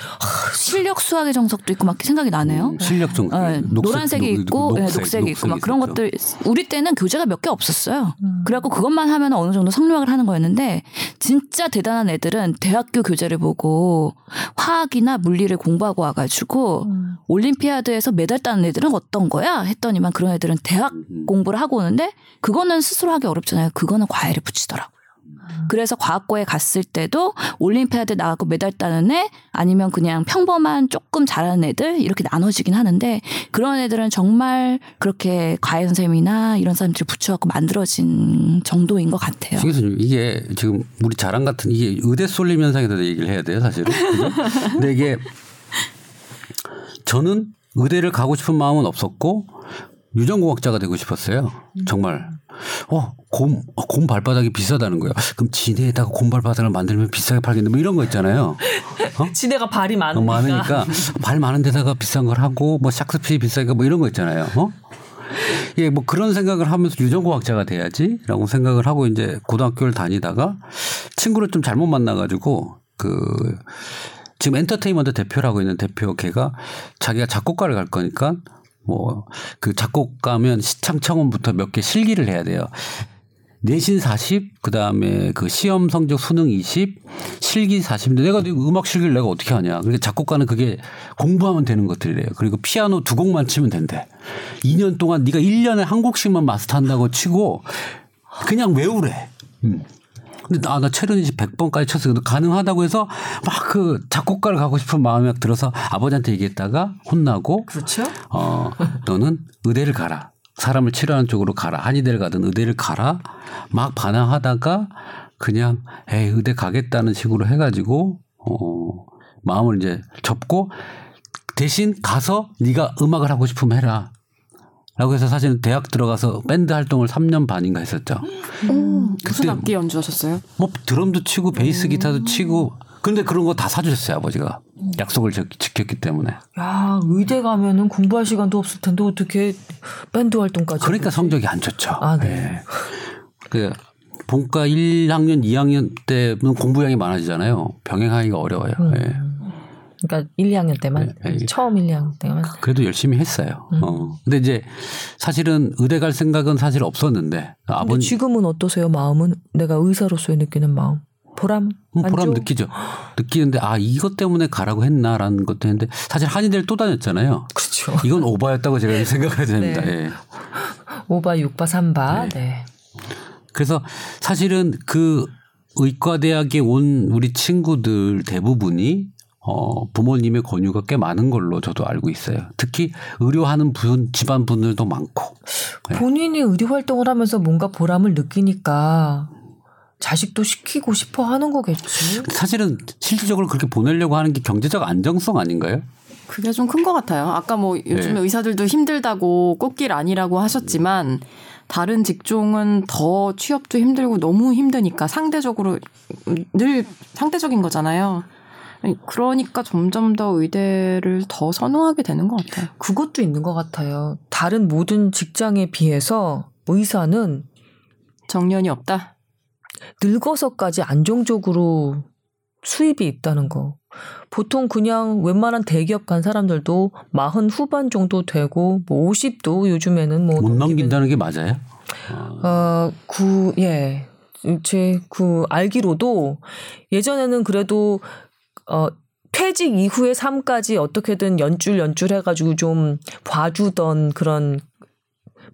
실력 수학의 정석도 있고 막 생각이 나네요. 실력 좀 네, 녹색, 노란색이 녹- 있고 네, 녹색, 녹색이 있고 막 녹색이 그런 있었죠. 것들 우리 때는 교재가 몇 개 없었어요. 음. 그래갖고 그것만 하면 어느 정도 성취학을 하는 거였는데 진짜 대단한 애들은 대학교 교재를 보고 화학이나 물리를 공부하고 와가지고 음. 올림피아드에서 메달 따는 애들은 어떤 거야 했더니만 그런 애들은 대학 음. 공부를 하고 오는데 그거는 스스로 하기 어렵잖아요. 그거는 과외를 붙이더라고요. 그래서 과학고에 갔을 때도 올림피아드 나가고 메달 따는 애 아니면 그냥 평범한 조금 잘하는 애들 이렇게 나눠지긴 하는데 그런 애들은 정말 그렇게 과외 선생님이나 이런 사람들이 붙여갖고 만들어진 정도인 것 같아요. 신 교수님 이게 지금 우리 자랑 같은 이게 의대 쏠림 현상에 대해서 얘기를 해야 돼요 사실은. 근데 이게 저는 의대를 가고 싶은 마음은 없었고 유전공학자가 되고 싶었어요. 정말. 어, 곰, 어, 곰 발바닥이 비싸다는 거예요. 그럼 지네에다가 곰 발바닥을 만들면 비싸게 팔겠는데 뭐 이런 거 있잖아요. 어? 지네가 발이 어, 많으니까. 많으니까 발 많은 데다가 비싼 걸 하고 뭐 샥스피 비싸니까 뭐 이런 거 있잖아요. 어? 예, 뭐 그런 생각을 하면서 유전공학자가 돼야지라고 생각을 하고 이제 고등학교를 다니다가 친구를 좀 잘못 만나가지고 그 지금 엔터테인먼트 대표를 하고 있는 대표 걔가 자기가 작곡가를 갈 거니까 뭐 그 작곡가면 시창 청원부터 몇 개 실기를 해야 돼요. 내신 40, 그 다음에 그 시험 성적 수능 20, 실기 40인데 내가 음악 실기를 내가 어떻게 하냐. 그러니까 작곡가는 그게 공부하면 되는 것들이래요. 그리고 피아노 두 곡만 치면 된대. 2년 동안 네가 1년에 한 곡씩만 마스터한다고 치고 그냥 외우래. 음. 근데 나, 나 체르니지 100번까지 쳤어요. 근데 가능하다고 해서 막 그 작곡가를 가고 싶은 마음이 막 들어서 아버지한테 얘기했다가 혼나고 그렇죠? 어, 너는 의대를 가라. 사람을 치료하는 쪽으로 가라. 한의대를 가든 의대를 가라. 막 반항하다가 그냥 에이 의대 가겠다는 식으로 해가지고 어, 마음을 이제 접고 대신 가서 네가 음악을 하고 싶으면 해라. 라고 해서 사실은 대학 들어가서 밴드 활동을 3년 반인가 했었죠. 무슨 그때 악기 연주하셨어요? 뭐 드럼도 치고 베이스 기타도 치고 근데 그런 거 다 사주셨어요 아버지가 약속을 지- 지켰기 때문에 야 의대 가면은 공부할 시간도 없을 텐데 어떻게 밴드 활동까지? 그러니까? 성적이 안 좋죠. 아, 네. 예. 그 본과 1학년, 2학년 때는 공부량이 많아지잖아요. 병행하기가 어려워요. 음. 예. 그러니까 1, 2학년 때만 네, 네. 처음 1, 2학년 때만 그래도 열심히 했어요. 음. 어. 근데 이제 사실은 의대 갈 생각은 사실 없었는데 아버님 지금은 어떠세요? 마음은 내가 의사로서의 느끼는 마음 보람 음, 보람? 느끼죠. 느끼는데 아 이것 때문에 가라고 했나라는 것도 했는데 사실 한의대를 또 다녔잖아요. 그렇죠. 이건 오바였다고 제가 생각해야 됩니다. 네. 예. 오바 육바 삼바 네. 그래서 사실은 그 의과대학에 온 우리 친구들 대부분이 어, 부모님의 권유가 꽤 많은 걸로 저도 알고 있어요. 특히 의료하는 분, 집안 분들도 많고. 네. 본인이 의료 활동을 하면서 뭔가 보람을 느끼니까 자식도 시키고 싶어 하는 거겠지. 사실은 실질적으로 그렇게 보내려고 하는 게 경제적 안정성 아닌가요? 그게 좀 큰 것 같아요. 아까 뭐 요즘에 네. 의사들도 힘들다고 꽃길 아니라고 하셨지만 다른 직종은 더 취업도 힘들고 너무 힘드니까 상대적으로 늘 상대적인 거잖아요. 그러니까 점점 더 의대를 더 선호하게 되는 것 같아요. 그것도 있는 것 같아요. 다른 모든 직장에 비해서 의사는 정년이 없다. 늙어서까지 안정적으로 수입이 있다는 거. 보통 그냥 웬만한 대기업 간 사람들도 마흔 후반 정도 되고 뭐 50도 요즘에는 뭐 못 넘긴다는 게 맞아요? 어, 그, 예. 제, 그, 알기로도 예전에는 그래도, 어, 퇴직 이후의 삶까지 어떻게든 연줄 연줄 해가지고 좀 봐주던 그런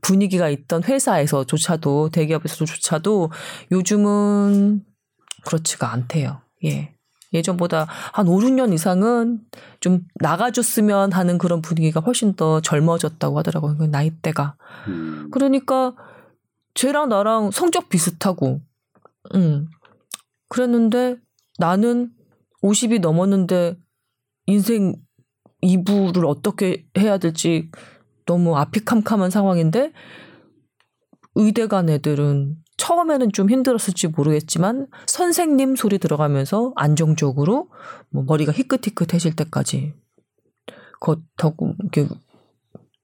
분위기가 있던 회사에서조차도, 대기업에서조차도 요즘은 그렇지가 않대요. 예. 예전보다 한 5, 6년 이상은 좀 나가줬으면 하는 그런 분위기가 훨씬 더 젊어졌다고 하더라고요. 그 나이대가. 음. 그러니까 쟤랑 나랑 성적 비슷하고, 음. 그랬는데 나는 50이 넘었는데 인생 2부를 어떻게 해야 될지 너무 아피캄캄한 상황인데 의대 간 애들은 처음에는 좀 힘들었을지 모르겠지만 선생님 소리 들어가면서 안정적으로 뭐 머리가 희끗희끗해질 때까지 더 이렇게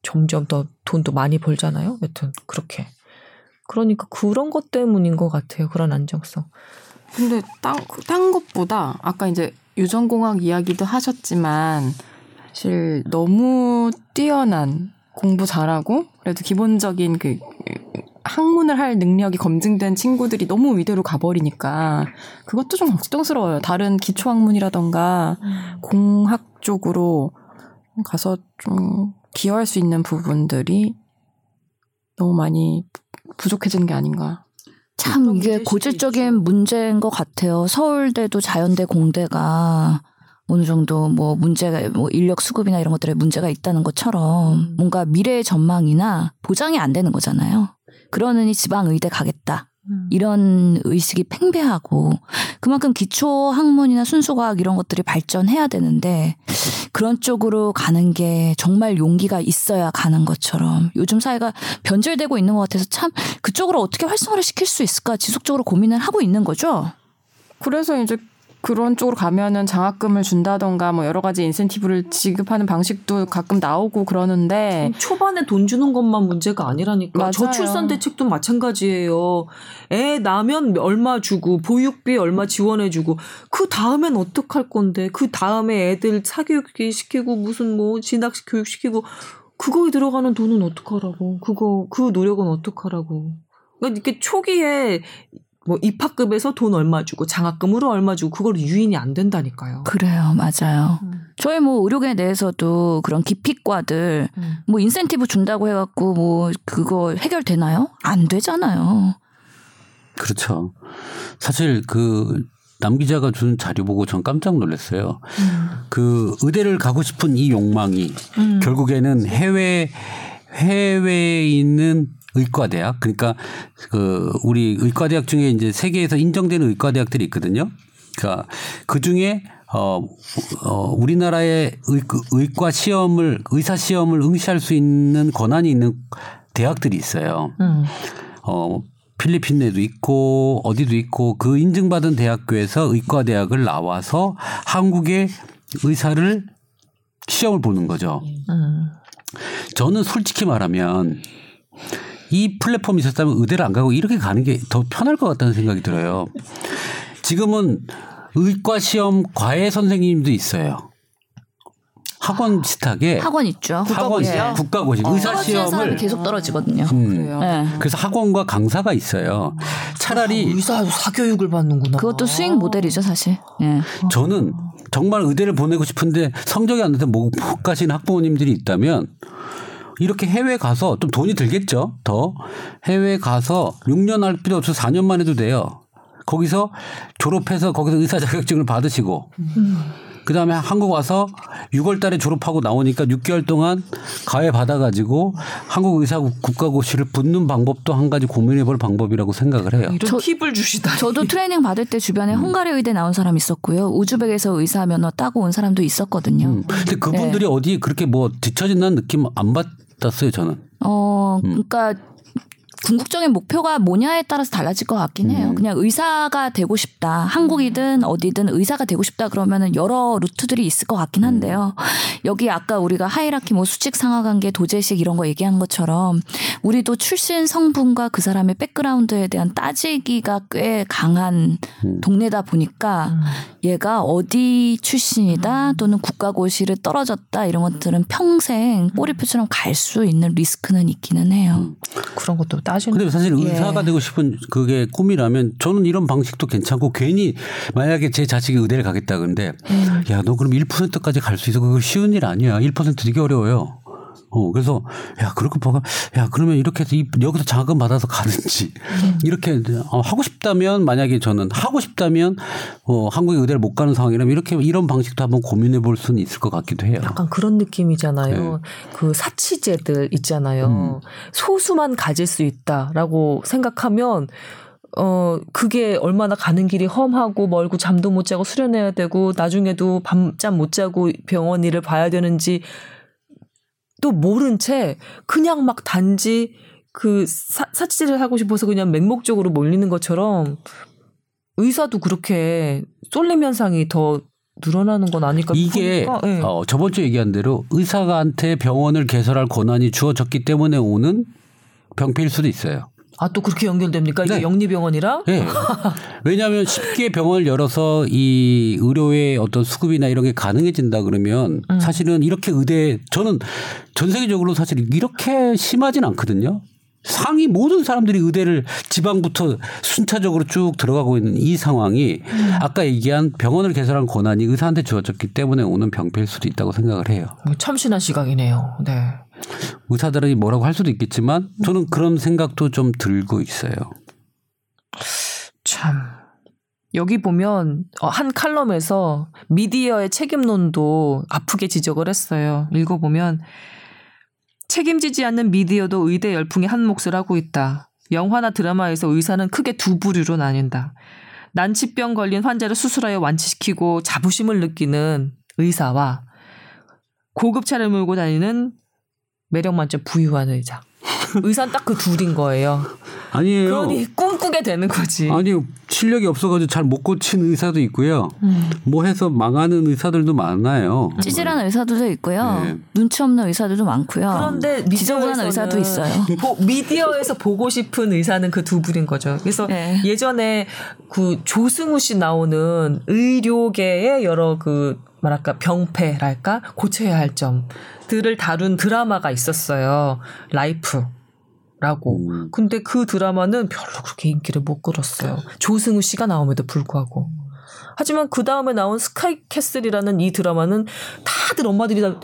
점점 더 돈도 많이 벌잖아요. 여튼 그렇게. 그러니까 그런 것 때문인 것 같아요. 그런 안정성. 근데 딴, 딴 것보다 아까 이제 유전공학 이야기도 하셨지만 사실 너무 뛰어난 공부 잘하고 그래도 기본적인 그 학문을 할 능력이 검증된 친구들이 너무 의대로 가버리니까 그것도 좀 걱정스러워요. 다른 기초학문이라던가 공학 쪽으로 가서 좀 기여할 수 있는 부분들이 너무 많이 부족해지는 게 아닌가. 참 이게 고질적인. 문제인 것 같아요. 서울대도 자연대 공대가 어느 정도 뭐 문제가 뭐 인력 수급이나 이런 것들에 문제가 있다는 것처럼 음. 뭔가 미래의 전망이나 보장이 안 되는 거잖아요. 그러느니 지방 의대 가겠다. 이런 의식이 팽배하고 그만큼 기초 학문이나 순수과학 이런 것들이 발전해야 되는데 그런 쪽으로 가는 게 정말 용기가 있어야 가는 것처럼 요즘 사회가 변절되고 있는 것 같아서 참 그쪽으로 어떻게 활성화를 시킬 수 있을까 지속적으로 고민을 하고 있는 거죠. 그래서 이제 그런 쪽으로 가면은 장학금을 준다던가 뭐 여러 가지 인센티브를 지급하는 방식도 가끔 나오고 그러는데 초반에 돈 주는 것만 문제가 아니라니까. 맞아요. 저출산 대책도 마찬가지예요. 애 나면 얼마 주고 보육비 얼마 지원해 주고 그 다음엔 어떡할 건데? 그 다음에 애들 사교육 시키고 무슨 뭐 진학 교육 시키고 그거에 들어가는 돈은 어떡하라고? 그거 그 노력은 어떡하라고? 그러니까 이렇게 초기에 뭐 입학급에서 돈 얼마 주고 장학금으로 얼마 주고 그걸 유인이 안 된다니까요. 그래요, 맞아요. 음. 저희 뭐 의료계 내에서도 그런 기피과들 음. 뭐 인센티브 준다고 해갖고 뭐 그거 해결되나요? 안 되잖아요. 그렇죠. 사실 그 남 기자가 준 자료 보고 전 깜짝 놀랐어요. 그 의대를 가고 싶은 이 욕망이 음. 결국에는 해외 해외에 있는 의과대학 그러니까 그 우리 의과대학 중에 이제 세계에서 인정되는 의과대학들이 있거든요. 그러니까 그 중에 어, 어 우리나라의 의, 의과 시험을 의사 시험을 응시할 수 있는 권한이 있는 대학들이 있어요. 음. 어 필리핀에도 있고 어디도 있고 그 인증받은 대학교에서 의과 대학을 나와서 한국의 의사를 시험을 보는 거죠. 음. 저는 솔직히 말하면 이 플랫폼이 있었다면 의대를 안 가고 이렇게 가는 게 더 편할 것 같다는 생각이 들어요. 지금은 의과 시험 과외 선생님도 있어요. 학원 비슷하게 학원 있죠. 학원? 국가고시 어. 의사 떨어지는 사람이 시험을 계속 떨어지거든요. 음. 그래요. 네. 그래서 학원과 강사가 있어요. 차라리 의사 사교육을 받는구나. 그것도 수익 모델이죠, 사실. 예. 저는 정말 의대를 보내고 싶은데 성적이 안 돼서 못 가시는 학부모님들이 있다면 이렇게 해외 가서 좀 돈이 들겠죠. 더 해외 가서 6년 할 필요 없어 4년만 해도 돼요. 거기서 졸업해서 거기서 의사 자격증을 받으시고 그다음에 한국 와서 6월 달에 졸업하고 나오니까 6개월 동안 가해 받아 가지고 한국 의사 국가고시를 붙는 방법도 한 가지 고민해 볼 방법이라고 생각을 해요. 이런 저- 팁을 주시다. 저도 트레이닝 받을 때 주변에 헝가리 의대 나온 사람 있었고요. 우즈벡에서 의사 면허 따고 온 사람도 있었거든요. 음. 근데 그분들이 어디 그렇게 뭐 뒤처진다는 느낌 안 받 았어요, 저는. 어, 그러니까 궁극적인 목표가 뭐냐에 따라서 달라질 것 같긴 해요. 음. 그냥 의사가 되고 싶다. 한국이든 어디든 의사가 되고 싶다 그러면은 여러 루트들이 있을 것 같긴 한데요. 여기 아까 우리가 하이라키 뭐 수직 상하관계 도제식 이런 거 얘기한 것처럼 우리도 출신 성분과 그 사람의 백그라운드에 대한 따지기가 꽤 강한 동네다 보니까 얘가 어디 출신이다 또는 국가고시를 떨어졌다 이런 것들은 평생 꼬리표처럼 갈 수 있는 리스크는 있기는 해요. 그런 것도 따 지는. 근데 사실 예. 의사가 되고 싶은 그게 꿈이라면 저는 이런 방식도 괜찮고 괜히 만약에 제 자식이 의대를 가겠다 그런데 야너 그럼 1%까지 갈 수 있어 그거 쉬운 일 아니야 1% 되게 어려워요. 어 그래서 야 그렇게 봐가 야 그러면 이렇게 해서 이- 여기서 장학금 받아서 가든지 이렇게 어, 하고 싶다면 만약에 저는 하고 싶다면 어 한국의 의대를 못 가는 상황이라면 이렇게 이런 방식도 한번 고민해 볼 수는 있을 것 같기도 해요. 약간 그런 느낌이잖아요. 네. 그 사치제들 있잖아요. 소수만 가질 수 있다라고 생각하면 어 그게 얼마나 가는 길이 험하고 멀고 잠도 못 자고 수련해야 되고 나중에도 밤잠 못 자고 병원 일을 봐야 되는지 또 모른 채 그냥 막 단지 그 사, 사치제를 하고 싶어서 그냥 맹목적으로 몰리는 것처럼 의사도 그렇게 쏠림 현상이 더 늘어나는 건 아닐까 이게 보니까, 예. 어, 저번 주에 얘기한 대로 의사한테 병원을 개설할 권한이 주어졌기 때문에 오는 병폐일 수도 있어요. 아 또 그렇게 연결됩니까? 이게 네. 영리병원이랑? 예. 왜냐하면 쉽게 병원을 열어서 이 의료의 어떤 수급이나 이런 게 가능해진다 그러면 음. 사실은 이렇게 의대 저는 전 세계적으로 사실 이렇게 심하진 않거든요. 상위 모든 사람들이 의대를 지방부터 순차적으로 쭉 들어가고 있는 이 상황이 음. 아까 얘기한 병원을 개설한 권한이 의사한테 주어졌기 때문에 오는 병폐일 수도 있다고 생각을 해요. 뭐 참신한 시각이네요. 네. 의사들이 뭐라고 할 수도 있겠지만 저는 그런 생각도 좀 들고 있어요. 참. 여기 보면 어, 한 칼럼에서 미디어의 책임론도 아프게 지적을 했어요. 읽어보면 책임지지 않는 미디어도 의대 열풍의 한 몫을 하고 있다. 영화나 드라마에서 의사는 크게 두 부류로 나뉜다. 난치병 걸린 환자를 수술하여 완치시키고 자부심을 느끼는 의사와 고급 차를 몰고 다니는 매력 만점 부유한 의자. 의사는 딱그 둘인 거예요. 아니에요. 그러니 꿈꾸게 되는 거지. 아니 실력이 없어가지고 잘 못 고치는 의사도 있고요. 뭐 해서 망하는 의사들도 많아요. 찌질한 의사들도 있고요. 네. 눈치 없는 의사들도 많고요. 그런데 지저분한 의사도 있어요. 보- 미디어에서 보고 싶은 의사는 그 두 분인 거죠. 그래서 네. 예전에 그 조승우 씨 나오는 의료계의 여러 그 뭐랄까 병폐랄까 고쳐야 할 점들을 다룬 드라마가 있었어요. 라이프. 라고. 음. 근데 그 드라마는 별로 그렇게 인기를 못 끌었어요. 조승우 씨가 나옴에도 불구하고. 하지만 그 다음에 나온 스카이 캐슬이라는 이 드라마는 다들 엄마들이 다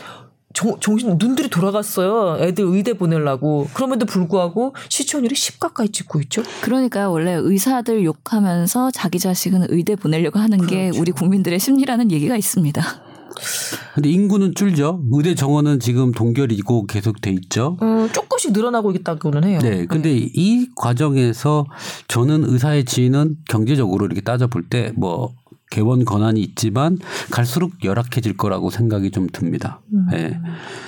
정, 정신 눈들이 돌아갔어요. 애들 의대 보내려고. 그럼에도 불구하고 시청률이 10 가까이 찍고 있죠. 그러니까 원래 의사들 욕하면서 자기 자식은 의대 보내려고 하는 게 그렇죠. 우리 국민들의 심리라는 얘기가 있습니다. 근데 인구는 줄죠. 의대 정원은 지금 동결이고 계속 돼 있죠. 어, 조금씩 늘어나고 있다고는 해요. 네. 근데 이 과정에서 저는 의사의 지위는 경제적으로 이렇게 따져볼 때뭐 개원 권한이 있지만 갈수록 열악해질 거라고 생각이 좀 듭니다. 네.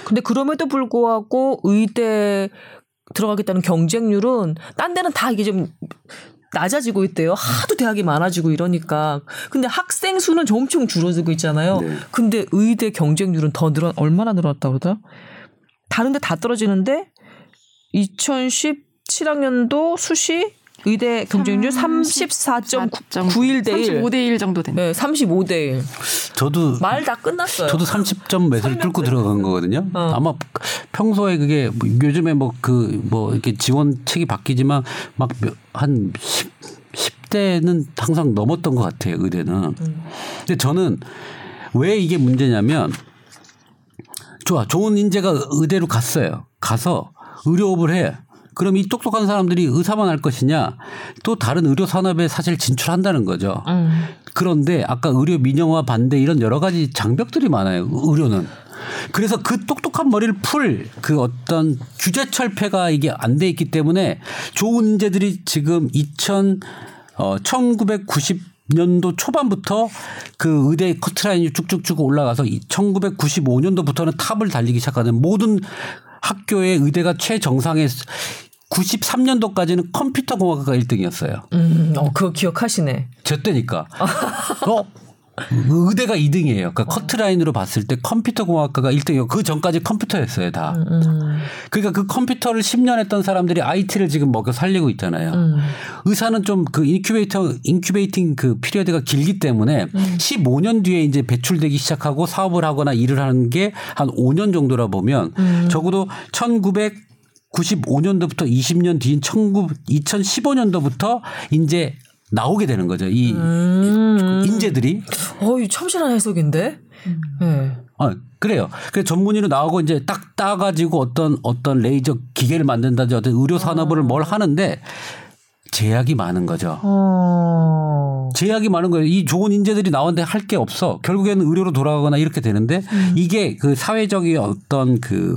근데 그럼에도 불구하고 의대 들어가겠다는 경쟁률은 딴 데는 다 이게 좀 낮아지고 있대요. 하도 대학이 많아지고 이러니까. 근데 학생 수는 좀 엄청 줄어들고 있잖아요. 네. 근데 의대 경쟁률은 더 늘어 얼마나 늘어났다고 그러더라? 다른 데 다 떨어지는데 2017학년도 수시 의대 경쟁률 34.91대 1. 35대 1 정도 됩니다. 네, 35대 1. 저도 말 다 끝났어요. 저도 30점 매수를 뚫고 들어간 거거든요. 어. 아마 평소에 그게 뭐 요즘에 뭐그 뭐 이렇게 지원책이 바뀌지만 막한 10, 10대는 항상 넘었던 것 같아요. 의대는. 근데 저는 왜 이게 문제냐면 좋아 좋은 인재가 의대로 갔어요. 가서 의료업을 해. 그럼 이 똑똑한 사람들이 의사만 할 것이냐? 또 다른 의료 산업에 사실 진출한다는 거죠. 음. 그런데 아까 의료 민영화 반대 이런 여러 가지 장벽들이 많아요. 의료는. 그래서 그 똑똑한 머리를 풀 그 어떤 규제 철폐가 이게 안 돼 있기 때문에 좋은 인재들이 지금 2000 어, 1990 년도 초반부터 그 의대 커트라인이 쭉쭉쭉 올라가서 1995년도부터는 탑을 달리기 시작하는 모든 학교의 의대가 최정상에 93년도까지는 컴퓨터 공학과가 1등이었어요. 음, 어, 그거 기억하시네. 저 때니까. 어? 의대가 2등이에요. 그러니까 커트라인으로 봤을 때 컴퓨터 공학과가 1등이고 그 전까지 컴퓨터였어요, 다. 음, 그러니까 그 컴퓨터를 10년 했던 사람들이 IT를 지금 먹여 살리고 있잖아요. 음. 의사는 좀 그 인큐베이터 incubating 그 period가 길기 때문에 음. 15년 뒤에 이제 배출되기 시작하고 사업을 하거나 일을 하는 게 한 5년 정도라 보면 음. 적어도 1995년도부터 20년 뒤인 19 2015년도부터 이제 나오게 되는 거죠. 이 음. 인재들이 어이 참신한 해석인데. 네. 아, 그래요. 그래서 전문의로 나오고 이제 딱 따가지고 어떤 어떤 레이저 기계를 만든다든지 어떤 의료 산업을 뭘 하는데 제약이 많은 거죠. 어. 제약이 많은 거예요. 이 좋은 인재들이 나오는데 할 게 없어. 결국에는 의료로 돌아가거나 이렇게 되는데 이게 그 사회적인 어떤 그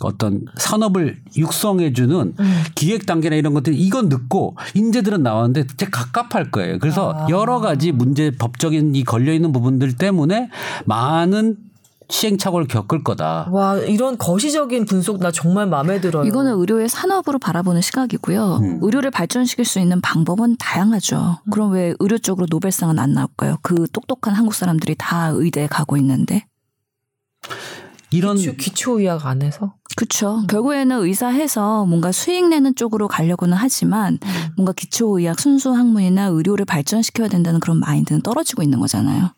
어떤 산업을 육성해주는 기획 단계나 이런 것들이 이건 늦고 인재들은 나왔는데 되게 갑갑할 거예요. 그래서 여러 가지 문제 법적인 이 걸려 있는 부분들 때문에 많은 시행착오를 겪을 거다. 와 이런 거시적인 분석 나 정말 마음에 들어요. 이거는 의료의 산업으로 바라보는 시각이고요. 음. 의료를 발전시킬 수 있는 방법은 다양하죠. 그럼 왜 의료 쪽으로 노벨상은 안 나올까요? 그 똑똑한 한국 사람들이 다 의대에 가고 있는데. 이런 기초, 기초 의학 안에서. 그렇죠. 결국에는 의사해서 뭔가 수익 내는 쪽으로 가려고는 하지만 음. 뭔가 기초 의학, 순수 학문이나 의료를 발전시켜야 된다는 그런 마인드는 떨어지고 있는 거잖아요.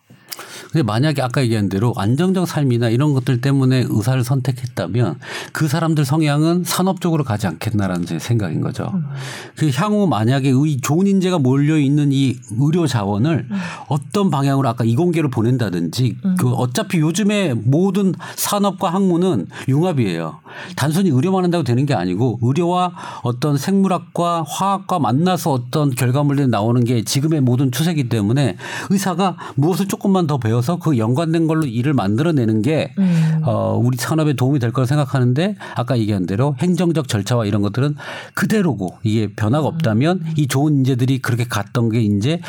근데 만약에 아까 얘기한 대로 안정적 삶이나 이런 것들 때문에 의사를 선택했다면 그 사람들 성향은 산업 쪽으로 가지 않겠나라는 제 생각인 거죠. 그 향후 만약에 의 좋은 인재가 몰려 있는 이 의료 자원을 어떤 방향으로 아까 이공계로 보낸다든지 그 어차피 요즘에 모든 산업과 학문은 융합이에요. 단순히 의료만 한다고 되는 게 아니고 의료와 어떤 생물학과 화학과 만나서 어떤 결과물들이 나오는 게 지금의 모든 추세이기 때문에 의사가 무엇을 조금만 더 배워서 그 연관된 걸로 일을 만들어내는 게 음. 어, 우리 산업에 도움이 될 거라 생각하는데 아까 얘기한 대로 행정적 절차와 이런 것들은 그대로고 이게 변화가 없다면 이 좋은 인재들이 그렇게 갔던 게 이제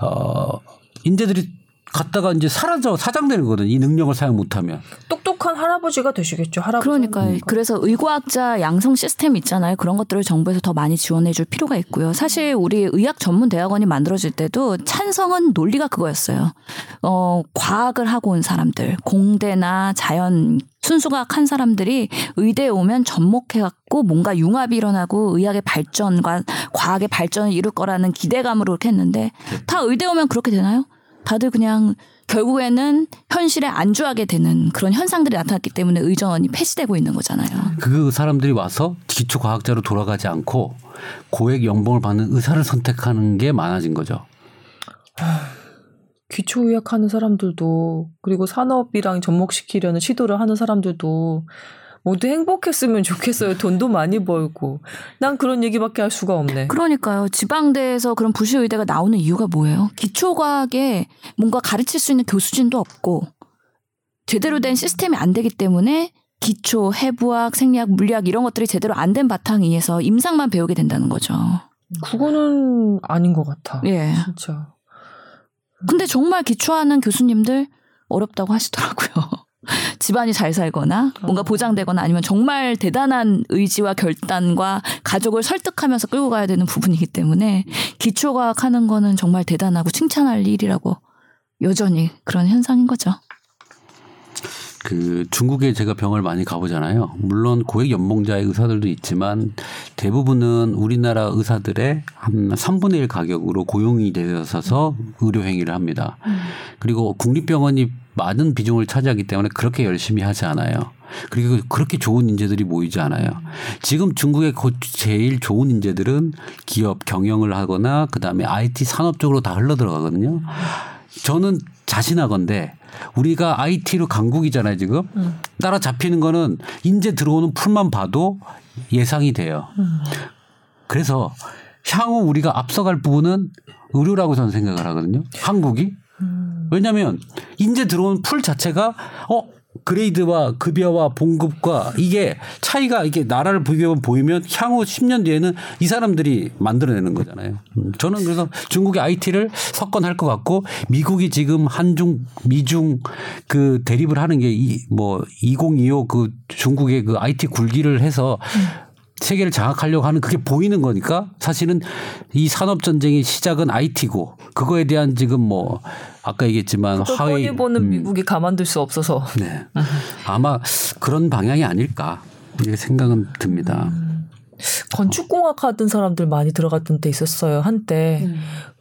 어, 인재들이 갔다가 이제 사라져 사장되는 거거든. 이 능력을 사용 못하면. 똑똑한 할아버지가 되시겠죠. 할아버지. 그러니까 그래서 의과학자 양성 시스템 있잖아요. 그런 것들을 정부에서 더 많이 지원해 줄 필요가 있고요. 사실 우리 의학 전문 대학원이 만들어질 때도 찬성은 논리가 그거였어요. 어, 과학을 하고 온 사람들, 공대나 자연 순수과학 한 사람들이 의대에 오면 접목해갖고 뭔가 융합이 일어나고 의학의 발전과 과학의 발전을 이룰 거라는 기대감으로 그렇게 했는데 다 의대 오면 그렇게 되나요? 다들 그냥 결국에는 현실에 안주하게 되는 그런 현상들이 나타났기 때문에 의전원이 폐지되고 있는 거잖아요. 그 사람들이 와서 기초 과학자로 돌아가지 않고 고액 연봉을 받는 의사를 선택하는 게 많아진 거죠. 기초 의학 하는 사람들도 그리고 산업이랑 접목시키려는 시도를 하는 사람들도 모두 행복했으면 좋겠어요. 돈도 많이 벌고. 난 그런 얘기밖에 할 수가 없네. 그러니까요. 지방대에서 그런 부시 의대가 나오는 이유가 뭐예요? 기초과학에 뭔가 가르칠 수 있는 교수진도 없고 제대로 된 시스템이 안 되기 때문에 기초, 해부학, 생리학, 물리학 이런 것들이 제대로 안 된 바탕 위에서 임상만 배우게 된다는 거죠. 그거는 아닌 것 같아. 예. 진짜. 근데 정말 기초하는 교수님들 어렵다고 하시더라고요. 집안이 잘 살거나 뭔가 보장되거나 아니면 정말 대단한 의지와 결단과 가족을 설득하면서 끌고 가야 되는 부분이기 때문에 기초과학 하는 거는 정말 대단하고 칭찬할 일이라고 여전히 그런 현상인 거죠. 그 중국에 제가 병을 많이 가보잖아요. 물론 고액 연봉자의 의사들도 있지만 대부분은 우리나라 의사들의 한 3분의 1 가격으로 고용이 되어서 의료 행위를 합니다. 그리고 국립병원이 많은 비중을 차지하기 때문에 그렇게 열심히 하지 않아요. 그리고 그렇게 좋은 인재들이 모이지 않아요. 지금 중국의 고- 제일 좋은 인재들은 기업 경영을 하거나 그다음에 IT 산업 쪽으로 다 흘러 들어가거든요. 저는 자신하건데 우리가 IT로 강국이잖아요 지금 따라 잡히는 거는 인재 들어오는 풀만 봐도 예상이 돼요. 그래서 향후 우리가 앞서갈 부분은 의료라고 저는 생각을 하거든요. 한국이 왜냐하면 인재 들어오는 풀 자체가 어 그레이드와 급여와 봉급과 이게 차이가 이게 나라를 비교해 보이면 향후 10년 뒤에는 이 사람들이 만들어내는 거잖아요. 음, 저는 그래서 중국의 IT를 석권할 것 같고 미국이 지금 한중 미중 그 대립을 하는 게이뭐2025 그 중국의 그 IT 굴기를 해서 세계를 장악하려고 하는 그게 보이는 거니까 사실은 이 산업 전쟁의 시작은 IT고 그거에 대한 지금 뭐 아까 얘기했지만 뻔히 보는 음, 미국이 가만둘 수 없어서. 네. 아마 그런 방향이 아닐까 이렇게 생각은 듭니다. 건축공학 하던 사람들 많이 들어갔던 때 있었어요 한때.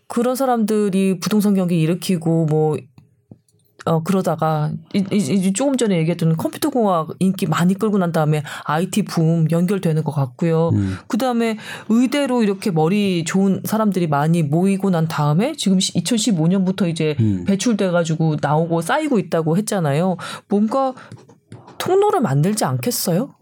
그런 사람들이 부동산 경기 일으키고 뭐 어, 그러다가, 이, 이, 이 조금 전에 얘기했던 컴퓨터 공학 인기 많이 끌고 난 다음에 IT 붐 연결되는 것 같고요. 음. 그 다음에 의대로 이렇게 머리 좋은 사람들이 많이 모이고 난 다음에 지금 2015년부터 이제 음. 배출돼가지고 나오고 쌓이고 있다고 했잖아요. 뭔가 통로를 만들지 않겠어요?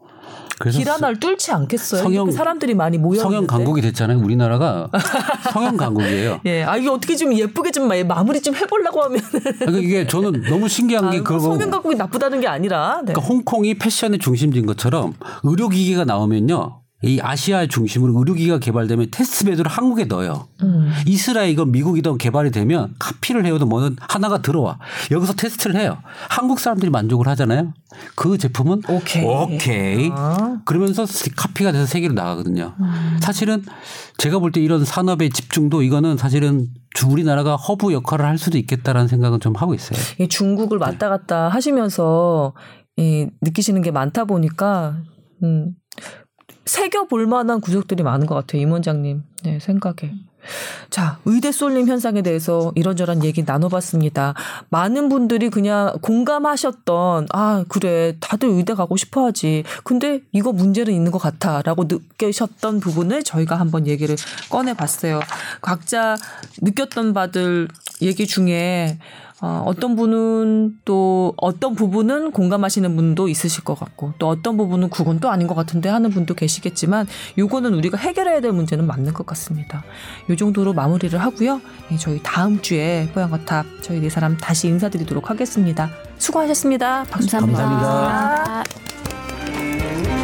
그래서 길 하나를 뚫지 않겠어요? 성형- 사람들이 많이 모여 성형 강국이 됐잖아요. 우리나라가 성형 강국이에요. 예, 아 이게 어떻게 좀 예쁘게 좀 마- 마무리 좀 해보려고 하면 그러니까 이게 저는 너무 신기한 게 그거 성형 강국이 나쁘다는 게 아니라 네. 그러니까 홍콩이 패션의 중심지인 것처럼 의료 기기가 나오면요. 이 아시아의 중심으로 의료기기가 개발되면 테스트베드를 한국에 넣어요. 음. 이스라엘이건 미국이든 개발이 되면 카피를 해오든 뭐는 하나가 들어와. 여기서 테스트를 해요. 한국 사람들이 만족을 하잖아요. 그 제품은 오케이. 오케이. 아. 그러면서 카피가 돼서 세계로 나가거든요. 사실은 제가 볼 때 이런 산업의 집중도 이거는 사실은 주- 우리나라가 허브 역할을 할 수도 있겠다라는 생각은 좀 하고 있어요. 이 중국을 왔다 갔다 하시면서 이 느끼시는 게 많다 보니까 음, 새겨 볼 만한 구석들이 많은 것 같아요. 임 원장님 네, 생각에. 자, 의대 쏠림 현상에 대해서 이런저런 얘기 나눠봤습니다. 많은 분들이 그냥 공감하셨던, 아, 그래, 다들 의대 가고 싶어 하지. 근데 이거 문제는 있는 것 같아. 라고 느끼셨던 부분을 저희가 한번 얘기를 꺼내봤어요. 각자 느꼈던 바들 얘기 중에 어, 어떤 분은 또 어떤 부분은 공감하시는 분도 있으실 것 같고 또 어떤 부분은 그건 또 아닌 것 같은데 하는 분도 계시겠지만 요거는 우리가 해결해야 될 문제는 맞는 것 같습니다. 요 정도로 마무리를 하고요. 예, 저희 다음 주에 뽀얀거탑 저희 네 사람 다시 인사드리도록 하겠습니다. 수고하셨습니다. 박수 감사합니다. 감사합니다. 감사합니다.